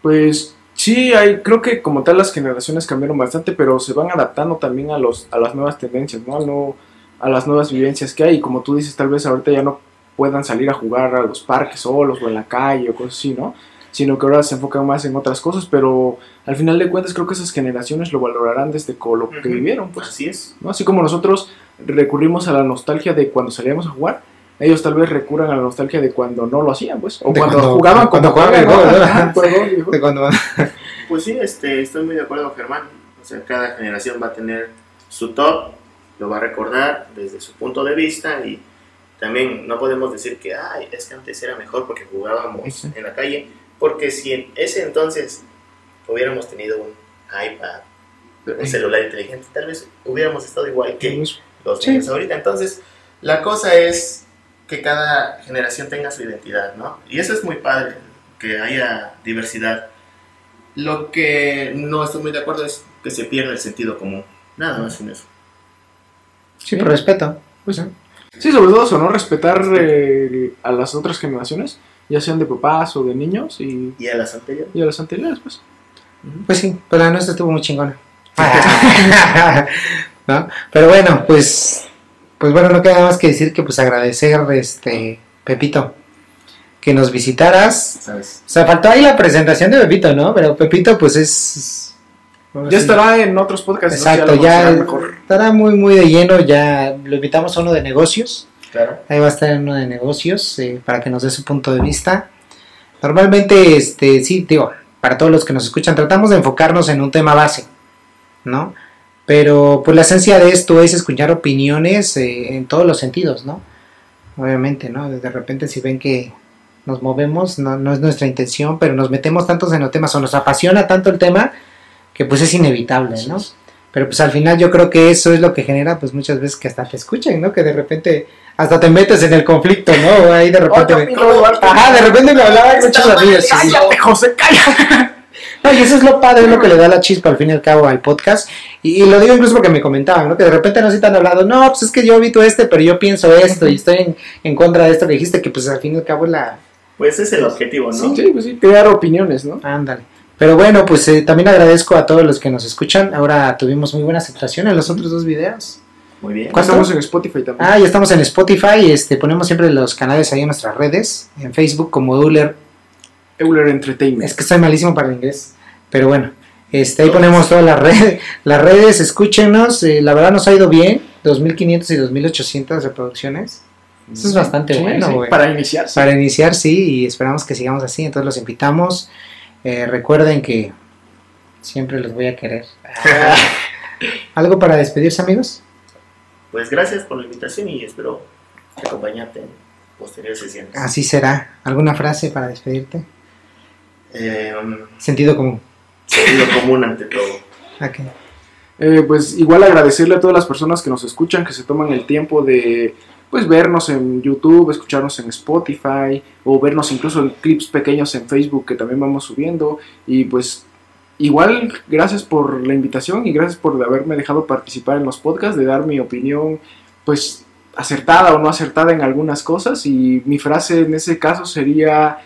Pues sí, hay, creo que como tal las generaciones cambiaron bastante, pero se van adaptando también a los a las nuevas tendencias, ¿no? No- a las nuevas vivencias que hay. Y como tú dices, tal vez ahorita ya no puedan salir a jugar a los parques solos o en la calle o cosas así, ¿no? Sino que ahora se enfocan más en otras cosas, pero al final de cuentas creo que esas generaciones lo valorarán desde lo que vivieron, pues. Así es. ¿no? Así como nosotros recurrimos a la nostalgia de cuando salíamos a jugar, ellos tal vez recurran a la nostalgia de cuando no lo hacían, pues. O cuando, cuando- jugaban cuando jugaban juegan, videojuegos, ¿no? cuando- Pues sí, este, estoy muy de acuerdo, Germán. O sea, cada generación va a tener su top, lo va a recordar desde su punto de vista y también no podemos decir que, ay, es que antes era mejor porque jugábamos en la calle, porque si en ese entonces hubiéramos tenido un iPad, un celular inteligente, tal vez hubiéramos estado igual que los Sí. niños ahorita. Entonces, la cosa es que cada generación tenga su identidad, ¿no? Y eso es muy padre, que haya diversidad. Lo que no estoy muy de acuerdo es que se pierda el sentido común. Nada más en eso. Sí, respeto. Pues sí. Sí, sobre todo eso, ¿no? Respetar eh, a las otras generaciones, ya sean de papás o de niños y, Y a las anteriores. y a las anteriores, pues. Pues sí, pero la nuestra estuvo muy chingona. ¿No? Pero bueno, pues, pues bueno, no queda más que decir que pues agradecer, este, Pepito, que nos visitaras. ¿Sabes? O sea, faltó ahí la presentación de Pepito, ¿no? Pero Pepito, pues es, Ya sí. estará en otros podcasts. Exacto, ya conocerán mejor. estará muy, muy de lleno. Ya lo invitamos a uno de negocios. Claro. Ahí va a estar en uno de negocios eh, para que nos dé su punto de vista. Normalmente, este, sí, digo, para todos los que nos escuchan, tratamos de enfocarnos en un tema base, ¿no? Pero pues la esencia de esto es escuchar opiniones eh, en todos los sentidos, ¿no? Obviamente, ¿no? De repente si ven que nos movemos, no, no es nuestra intención, pero nos metemos tantos en los temas o nos apasiona tanto el tema que pues es inevitable, ¿no? Pero pues al final yo creo que eso es lo que genera pues muchas veces que hasta te escuchen, ¿no? Que de repente hasta te metes en el conflicto, ¿no? Ahí de repente... Duarte. Ajá, de repente me hablaban muchos amigos. Cállate, José, cállate. No, y eso es lo padre, es lo que le da la chispa al fin y al cabo al podcast. Y, y lo digo incluso porque me comentaban, ¿no? Que de repente no se te han hablado, no, pues es que yo vi tú este, pero yo pienso esto y estoy en, en contra de esto que dijiste, que pues al fin y al cabo es la... Pues ese es el objetivo, ¿no? Sí, pues sí, crear opiniones, ¿no? Ándale. Pero bueno, pues eh, también agradezco a todos los que nos escuchan. Ahora tuvimos muy buena aceptación en los otros dos videos. Muy bien. ¿Cuánto? Estamos en Spotify también. Ah, ya estamos en Spotify, este, ponemos siempre los canales ahí en nuestras redes, en Facebook como Euler. Euler Entertainment. Es que estoy malísimo para el inglés, pero bueno, este, ahí ponemos todas las redes, las redes, escúchenos, eh, la verdad nos ha ido bien, 2500 y 2800 reproducciones. Eso es bastante Sí, bueno, sí, güey. Para iniciar. sí. Para iniciar, sí, y esperamos que sigamos así, entonces los invitamos. Eh, recuerden que siempre los voy a querer. ¿Algo para despedirse, amigos? Pues gracias por la invitación y espero acompañarte en posteriores sesiones. Así será. ¿Alguna frase para despedirte? Eh, Sentido común. Sentido común ante todo. Ok. Eh, pues igual agradecerle a todas las personas que nos escuchan, que se toman el tiempo de pues vernos en YouTube, escucharnos en Spotify o vernos incluso en clips pequeños en Facebook que también vamos subiendo y pues igual gracias por la invitación y gracias por haberme dejado participar en los podcasts, de dar mi opinión pues acertada o no acertada en algunas cosas y mi frase en ese caso sería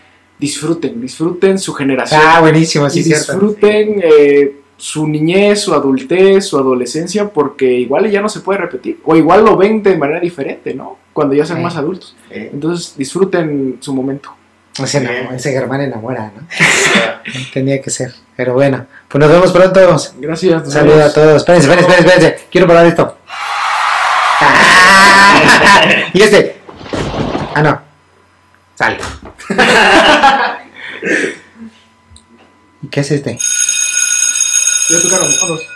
disfruten, disfruten su generación Ah, buenísimo, sí, y cierto. disfruten eh, su niñez, su adultez, su adolescencia, porque igual ya no se puede repetir, o igual lo ven de manera diferente, ¿no? Cuando ya sean Sí. más adultos. Eh, Entonces disfruten su momento. Ese, Bien. enamo- ese Germán enamora, ¿no? Tenía que ser. Pero bueno, pues nos vemos pronto. Gracias. Un saludo a todos. Espérense, espérense, espérense, espérense. Quiero probar esto. Ah, y este. Ah, no. Sale. ¿Y qué es este? Ya tocaron, vámonos.